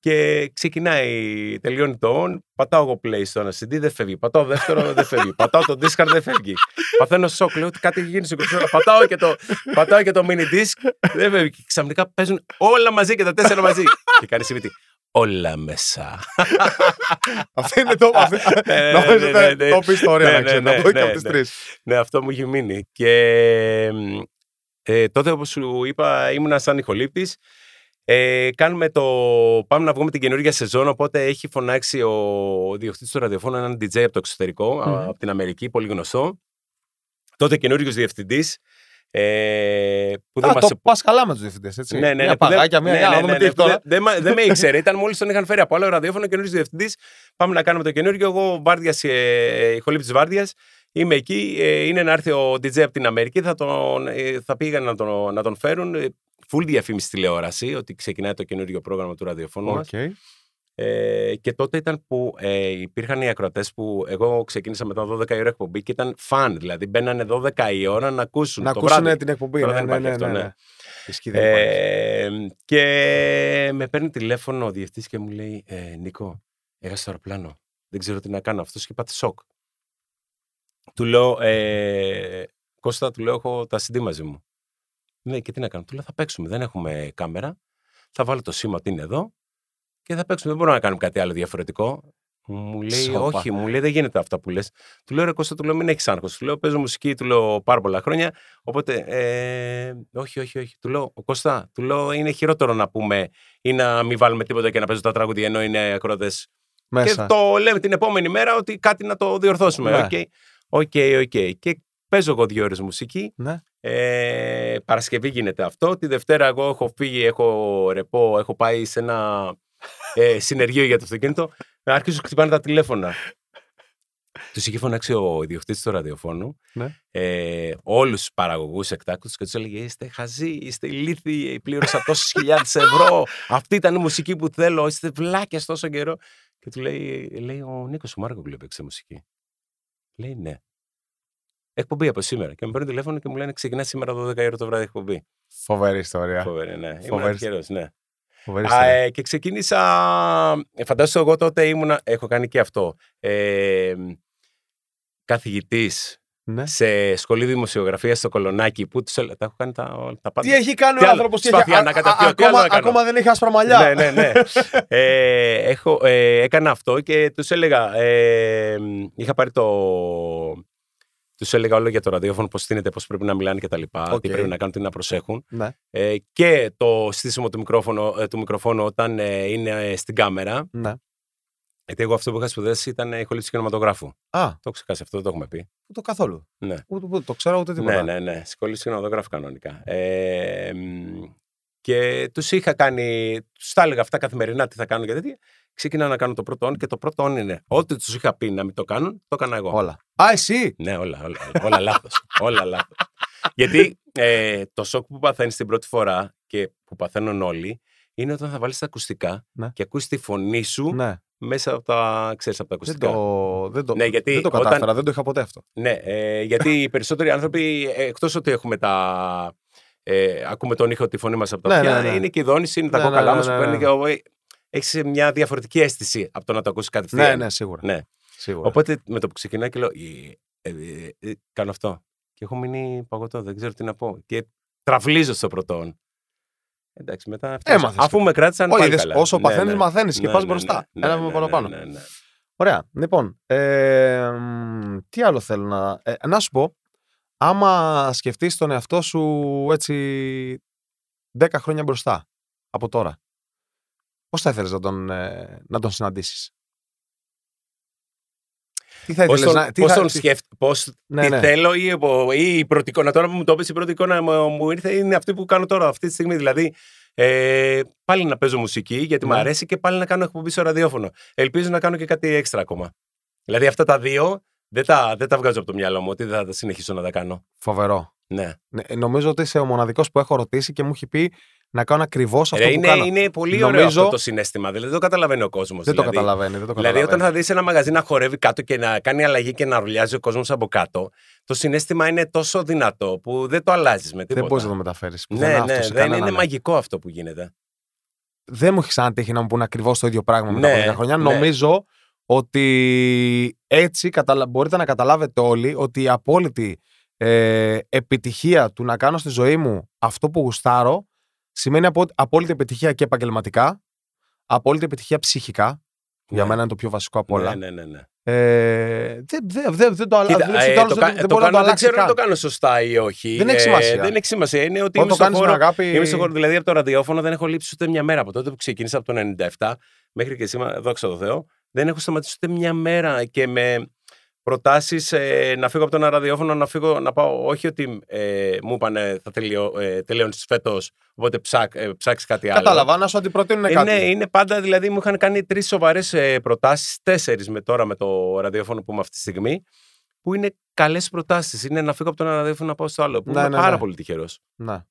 Και ξεκινάει, τελειώνει το on, πατάω εγώ play στο ένα CD, δεν φεύγει. Πατάω δεύτερο, δεν φεύγει. Πατάω το discard, δεν φεύγει. Παθαίνω σοκ, λέω ότι κάτι έχει γίνει στην κονσόλα. Πατάω και το, πατάω και το mini disc, δεν φεύγει. Και ξαφνικά παίζουν όλα μαζί και τα τέσσερα μαζί. και κάνει σημείο όλα μέσα.
Αυτό είναι το. αυτή-
ναι,
Νομίζω
ναι,
ότι
ναι, ναι.
το πει ιστορία
Ναι,
να
ναι,
ξέρει. Να
ναι,
πω και
ναι,
από τις
ναι.
τρεις.
ναι, αυτό μου έχει μείνει. Και ε, τότε, όπως σου είπα, ήμουνα σαν ηχολήπτης. Ε, κάνουμε το... Πάμε να βγούμε την καινούργια σεζόν, οπότε έχει φωνάξει ο διοκτήτης του ραδιοφώνου έναν DJ από το εξωτερικό,
Μμμ.
από την Αμερική, πολύ γνωστό. Τότε καινούριο διευθυντής. Ε, που δεν
Α,
μας
το πας καλά με τους διευθυντές, έτσι.
ναι, ναι, ναι,
Μια
που δεν-
παγάκια, μια.
ναι,
για να
ναι,
δούμε
ναι,
τι
ναι,
έχει
που
τώρα.
Δεν, δεν, μα- δεν με ήξερε. Ήταν μόλις τον είχαν φέρει από άλλο ραδιόφωνο καινούριο διευθυντής. Πάμε να κάνουμε το καινούριο. Εγώ βάρδιας, ε, ηχολήπτη βάρδιας. Είμαι εκεί. Ε, είναι να έρθει ο DJ από την Αμερική. Θα, τον, ε, θα πήγαν να τον, να τον φέρουν. Ε, Full διαφήμιση τηλεόραση ότι ξεκινάει το καινούριο πρόγραμμα του ραδιοφώνου μας.
Οκ.
Ε, και τότε ήταν που ε, υπήρχαν οι ακροατές που εγώ ξεκίνησα μετά 12 η ώρα εκπομπή και ήταν φαν. Δηλαδή μπαίνανε 12 η ώρα να ακούσουν.
Να
το
ακούσουν
βράδυ.
την εκπομπή.
Τώρα
Ναι,
δεν
ναι,
υπάρχει
ναι,
αυτό,
ναι,
ναι.
ναι. Ισχύει, δεν υπάρχει.
Ε, και με παίρνει τηλέφωνο ο διευθυντή και μου λέει: ε, Νίκο, έχασε το αεροπλάνο. Δεν ξέρω τι να κάνω. Αυτός και πάτε σοκ. Του λέω: ε, Κώστα, του λέω: Έχω τα CD μαζί μου. Ναι, και τι να κάνω. Του λέω: Θα παίξουμε. Δεν έχουμε κάμερα. Θα βάλω το σήμα ότι είναι εδώ και θα παίξουμε. Δεν μπορούμε να κάνουμε κάτι άλλο διαφορετικό. Μου λέει:
Σόπα.
Όχι, μου λέει: Δεν γίνεται αυτά που λες. Του λέω: Ρε Κώστα, του λέω: Μην έχεις άγχος. Του λέω: Παίζω μουσική, του λέω πάρα πολλά χρόνια. Οπότε, ε, όχι, όχι, όχι. Του λέω: «Ο Κώστα, του λέω: Είναι χειρότερο να πούμε ή να μην βάλουμε τίποτα και να παίζω τα τραγούδια ενώ είναι ακροατές.
Μέσα.
Και το λέμε την επόμενη μέρα ότι κάτι να το διορθώσουμε.
Ναι.
OK, OK, OK. Και παίζω εγώ δύο ώρες μουσική.
Ναι.
Ε, Παρασκευή γίνεται αυτό. Τη Δευτέρα εγώ έχω φύγει, έχω ρεπό, έχω πάει σε ένα ε, συνεργείο για το αυτοκίνητο. Άρχισαν να χτυπάνε τα τηλέφωνα. Τους είχε φωνάξει ο ιδιοκτήτης του ραδιοφώνου
Ναι.
ε, όλους τους παραγωγούς εκτάκτως και τους έλεγε: Είστε χαζοί, είστε ηλίθιοι, πλήρωσα τόσες χιλιάδες ευρώ. Αυτή ήταν η μουσική που θέλω, είστε βλάκες τόσο καιρό. Και του λέει, λέει ο Νίκος ο Μάρκος έπαιξε μουσική. Λέει ναι. Εκπομπή από σήμερα. Και με παίρνει τηλέφωνο και μου λένε: Ξεκινά σήμερα 12 ώρα το βράδυ εκπομπή.
Φοβερή ιστορία.
Φοβερή, ναι. Ήμουν
Φοβερή.
τυχερός, ναι.
Φοβερή
Α,
ιστορία.
ε, και ξεκίνησα. Ε, φαντάσου, εγώ τότε ήμουνα. Έχω κάνει και αυτό. Ε, Καθηγητής
Ναι.
σε σχολή δημοσιογραφίας στο Κολονάκι που τους έλεγα. Τα έχω κάνει τα, όλα- τα πάντα.
Τι έχει κάνει
τι
ο
άλλο,
άνθρωπος και
σπαθιά
έχει-
να
α-
καταπιώ,
α-
τι άλλο
ακόμα-
να κάνω.
Ακόμα δεν έχει άσπρα μαλλιά.
ναι, ναι, ναι. ε, έχω, ε, έκανα αυτό και τους έλεγα. Ε, είχα πάρει το, Τους έλεγα όλο για το ραδιόφωνο, πώς στήνεται, πώς πρέπει να μιλάνε κτλ.
Οκ.
Τι πρέπει να κάνουν, τι να προσέχουν.
Ναι.
Ε, και το στήσιμο του μικρόφωνο, ε, του μικροφόνου όταν ε, είναι ε, στην κάμερα.
ναι.
Γιατί εγώ αυτό που είχα σπουδάσει ήταν η ηχοληψία κινηματογράφου.
Α,
Το έχω ξεχάσει αυτό, δεν το έχουμε πει.
ούτε καθόλου.
Ναι.
Ούτε, ούτε, το ξέρω ούτε τίποτα.
Ναι, ναι, ναι. Σχολή κινηματογράφου κανονικά. Ε, μ, και τους είχα κάνει, τους τα έλεγα αυτά καθημερινά τι θα κάνω και τέτοια. Ξεκινάω να κάνω το πρώτο on και το πρώτο on είναι ό,τι τους είχα πει να μην το κάνουν, το έκανα εγώ.
Όλα. Α, εσύ!
Ναι, όλα, όλα, όλα, όλα λάθος. όλα λάθος. Γιατί ε, το σοκ που παθαίνεις την πρώτη φορά και που παθαίνουν όλοι είναι όταν θα βάλεις τα ακουστικά
Ναι.
και ακούσει τη φωνή σου
Ναι.
μέσα από τα, ξέρεις, από τα
Δεν
ακουστικά.
το, δεν το,
Ναι, γιατί
δεν το
όταν-
κατάφερα, δεν το είχα ποτέ αυτό.
Ναι, ε, γιατί οι περισσότεροι άνθρωποι, ε, εκτός ότι έχουμε τα... Ε, ακούμε τον ήχο τη φωνή μας από τα
Ναι,
αυτιά,
ναι, ναι.
είναι και η δόνηση, είναι τα
Ναι,
κόκαλά
ναι,
μας
ναι,
που
ναι,
παίρνει
ναι.
και ο- ε, έχεις μια διαφορετική αίσθηση από το να το ακούσεις κατευθείαν.
Ναι, ναι, σίγουρα.
Ναι.
σίγουρα.
Οπότε με το που ξεκινάει και λέω, «Ε, ε, ε, ε, κάνω αυτό. Και έχω μείνει παγωτό, δεν ξέρω τι να πω. Και τραυλίζω στο πρωτόν. Εντάξει, μετά αυτό.
Έμαθες
Αφού
το.
με κράτησαν.
Όχι,
πάλι
είδες,
καλά.
όσο
Ναι,
παθαίνεις,
ναι.
μαθαίνεις και
Ναι,
πας
ναι,
μπροστά.
ναι,
Ένα
ναι,
βήμα
ναι,
παραπάνω.
ναι, ναι.
Ωραία. Λοιπόν, ε, μ, τι άλλο θέλω να. Ε, να σου πω, άμα σκεφτείς τον εαυτό σου έτσι 10 χρόνια μπροστά από τώρα, πώς θα ήθελες να τον, ε, να τον συναντήσεις; Τι θα
Πώς
ήθελες
τον,
να. Τι
πώς
θα,
τον
τι-
σκέφτ, πώς
Ναι,
τι
ναι.
θέλω ή, ο- ή η πρώτη εικόνα. Τώρα που μου το πεις, η πρώτη εικόνα μου, μου ήρθε είναι αυτή που κάνω τώρα, αυτή τη στιγμή. Δηλαδή, ε, πάλι να παίζω μουσική, γιατί μου
Ναι.
αρέσει και πάλι να κάνω εκπομπή στο ραδιόφωνο. Ελπίζω να κάνω και κάτι έξτρα ακόμα. Δηλαδή, αυτά τα δύο δεν τα, δεν τα βγάζω από το μυαλό μου, ότι δεν θα τα συνεχίσω να τα κάνω.
Φοβερό.
Ναι.
Ναι, ε, νομίζω ότι είσαι ο μοναδικός που έχω ρωτήσει και μου έχει πει να κάνω ακριβώς αυτό
Ρε,
που
είναι,
κάνω.
είναι πολύ ωραίο
Νομίζω-
αυτό το συνέστημα. Δηλαδή, δεν το καταλαβαίνει ο κόσμος.
δεν
δηλαδή.
το καταλαβαίνει. Δεν το
Δηλαδή,
καταλαβαίνει.
όταν θα δεις ένα μαγαζί να χορεύει κάτω και να κάνει αλλαγή και να ρουλιάζει ο κόσμος από κάτω, το συνέστημα είναι τόσο δυνατό που δεν το αλλάζεις με τίποτα.
δεν μπορείς να το μεταφέρεις.
Ναι, ναι, δεν είναι μαγικό αυτό που γίνεται.
δεν μου έχει ξανατύχει να μου πούνε ακριβώς το ίδιο πράγμα μετά
Ναι,
από 10 χρόνια.
ναι.
Νομίζω ότι έτσι καταλα... μπορείτε να καταλάβετε όλοι ότι η απόλυτη ε, επιτυχία του να κάνω στη ζωή μου αυτό που γουστάρω σημαίνει απο... απόλυτη επιτυχία και επαγγελματικά, απόλυτη επιτυχία ψυχικά. Για
Ναι.
μένα είναι το πιο βασικό από όλα.
Ναι, ναι, ναι. ναι.
Ε, δεν, δεν, δεν, δεν το αλλάζει.
Κοίτα, ε, το, κα-
δεν,
το
μπορεί να το
κάνω, δεν
αλλάξει
ξέρω αν
καν.
το κάνω σωστά ή όχι.
Δεν έχει
Ε,
σημασία.
δεν έχει σημασία. Είναι ότι
Όταν
είμαι
το
στο
κάνεις με
χώρο.
αγάπη.
Είμαι στο χώρο, δηλαδή από το ραδιόφωνο δεν έχω λείψει ούτε μια μέρα από τότε που ξεκίνησα από το 97 μέχρι και σήμερα, δόξα τω Θεώ, δεν έχω σταματήσει ούτε μια μέρα και με προτάσεις να φύγω από το ένα ραδιόφωνο, να φύγω, να πάω. Όχι ότι ε, μου είπανε θα τελειώ, ε, τελειώνεις φέτος, οπότε ψάξ, ε, ψάξεις κάτι άλλο.
Κατάλαβα, να σου αντιπροτείνουν
Ε,
κάτι.
ναι, είναι πάντα, δηλαδή μου είχαν κάνει τρεις σοβαρές προτάσεις, τέσσερις με τώρα με το ραδιόφωνο που είμαι αυτή τη στιγμή, που είναι καλές προτάσεις. Είναι να φύγω από το ένα ραδιόφωνο να πάω στο άλλο. Που
Ναι,
είμαι
ναι,
πάρα
ναι.
πολύ τυχερός.
Ναι.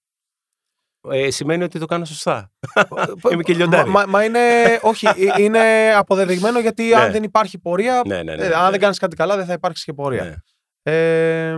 Ε, σημαίνει ότι το κάνω σωστά. Είμαι και λιοντάρι.
Μα, μα είναι, όχι, ε, είναι αποδεδειγμένο γιατί
Ναι.
αν δεν υπάρχει πορεία,
ναι, ναι, ναι,
ε,
ναι,
αν
ναι.
δεν κάνεις κάτι καλά δεν θα υπάρξεις και πορεία.
Ναι,
Ε,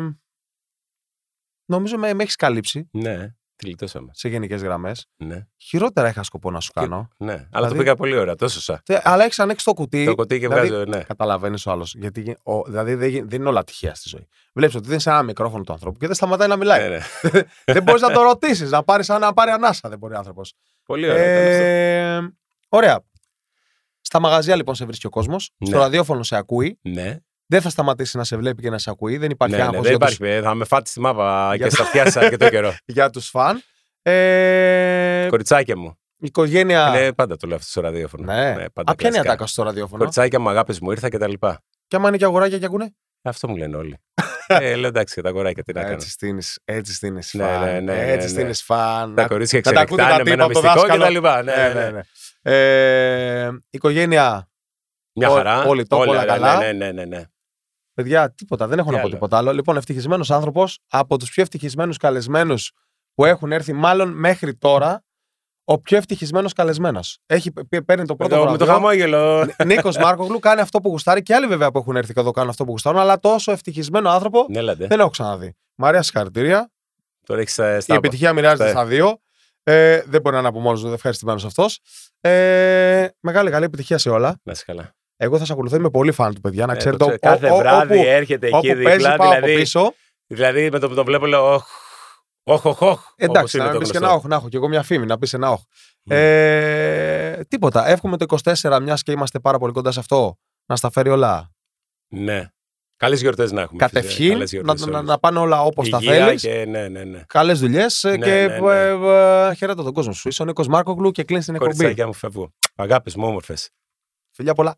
νομίζω με, με έχεις καλύψει
ναι, τη λιτώσαμε.
σε γενικές γραμμές.
Ναι,
Χειρότερα είχα σκοπό να σου κάνω.
ναι. Αλλά
Δηλαδή-
το πήγα πολύ ωραία, τόσο σωστά.
Τε- Αλλά έχεις ανοίξει το κουτί.
Το κωτί και
δηλαδή,
βγάζω, ναι.
Καταλαβαίνεις ο άλλος. Γιατί γι- ο, δηλαδή δεν, γι- δεν είναι όλα τυχαία στη ζωή. Βλέπεις ότι δεν είσαι ένα μικρόφωνο του ανθρώπου και δεν σταματάει να μιλάει.
ναι, ναι. [laughs]
δεν μπορείς να το ρωτήσεις, να πάρεις να πάρει ανάσα. Δεν μπορεί ο άνθρωπος.
Πολύ ωραία. ήταν αυτό.
Ε, ωραία. Στα μαγαζιά λοιπόν σε βρίσκει ο κόσμος. Στο
Ναι.
ραδιόφωνο σε ακούει.
Ναι,
Δεν θα σταματήσει να σε βλέπει και να σε ακούει. Δεν υπάρχει
ναι, ναι,
άγχος
δεν
για,
υπάρχει. ε, Θα με φάτε στη μάπα
Για
και
το-
στα αυτιά σα και το καιρό.
τους, [laughs] για τους φαν. Ε,
Κοριτσάκια μου.
η οικογένεια.
Ναι, πάντα το λέω αυτό στο ραδιόφωνο.
Ναι.
πάντα
Α, ποια είναι η
κλασικά.
ατάκα στο ραδιόφωνο;
Κοριτσάκια μου, αγάπη μου, ήρθα και τα λοιπά.
Και άμα είναι και αγοράκια και ακούνε;
Αυτό μου λένε όλοι. [laughs] ε, λέω εντάξει, και τα κοράκια τι να κάνω.
Έτσι στείνεις, έτσι στείνεις
Ναι,
φαν.
ναι, ναι, ναι,
έτσι
ναι.
στείνεις φαν.
Τα
Να-
κορίτσια
να τα ακούτε τα
εξελεκτάνε με
τύπα
ένα
από το
μυστικό και
δάσκαλο.
τα λοιπά. Ναι,
ναι, ναι, ναι. Ε, οικογένεια,
Μια
Ό-
χαρά.
όλοι top, όλα
ναι,
καλά.
Ναι, ναι, ναι, ναι.
Παιδιά, τίποτα, δεν έχω
Τι
να πω
άλλο;
τίποτα άλλο. Λοιπόν, ευτυχισμένος άνθρωπος από τους πιο ευτυχισμένους καλεσμένους που έχουν έρθει, μάλλον μέχρι τώρα, ο πιο ευτυχισμένος καλεσμένος. Έχει π- παίρνει το
Με
πρώτο
το, με το
βραβείο.
χαμόγελο.
Νίκος Μάρκογλου κάνει αυτό που γουστάρει και άλλοι βέβαια που έχουν έρθει και εδώ κάνουν αυτό που γουστάρουν, αλλά τόσο ευτυχισμένο άνθρωπο
Ναι, λέτε.
δεν έχω ξαναδεί. Μαρία, συγχαρητήρια.
Τώρα έχεις στα.
Η επιτυχία μοιράζεται
στα-
στα δύο. Ε, δεν μπορεί να είναι από μόνος του, ευχαριστημένος αυτός. Ε, μεγάλη καλή επιτυχία σε όλα.
Να είσαι καλά.
Εγώ θα σε ακολουθώ, είμαι πολύ φαν του παιδιά. Να
Ε,
ξέρετε,
το
ο-
ξέρω. Κάθε
ο- ο-
βράδυ
όπου,
έρχεται εκεί
όπου παίζεις,
δίπλα.
πάω από
Δηλαδή,
πίσω.
δηλαδή με το που το βλέπω λέω. Όχ, όχ, όχ. όχ, όπως
Εντάξει,
είναι
να
το
πεις και
γνωστό.
ένα όχ, να έχω και εγώ μια φήμη, να πεις ένα όχ.
Ναι.
Ε, τίποτα. Εύχομαι το 24, μιας και είμαστε πάρα πολύ κοντά σε αυτό, να στα φέρει όλα
Ναι. Καλές γιορτές να έχουμε. φίλε.
κατευχήν,
Καλές
να,
γιορτές σε
να,
όλους.
να πάνε όλα όπως τα
Υγεία
θέλεις.
Και... Ναι, ναι, ναι.
Καλές δουλειές
Ναι,
και
ναι, ναι.
ε, ε, χαιρετώ τον κόσμο σου. Είσαι ο Νίκος Μάρκογλου και κλείνεις την εκπομπή.
Κοριτσάκια μου φεύγω. Αγάπης μου, όμορφες.
Φιλιά πολλά.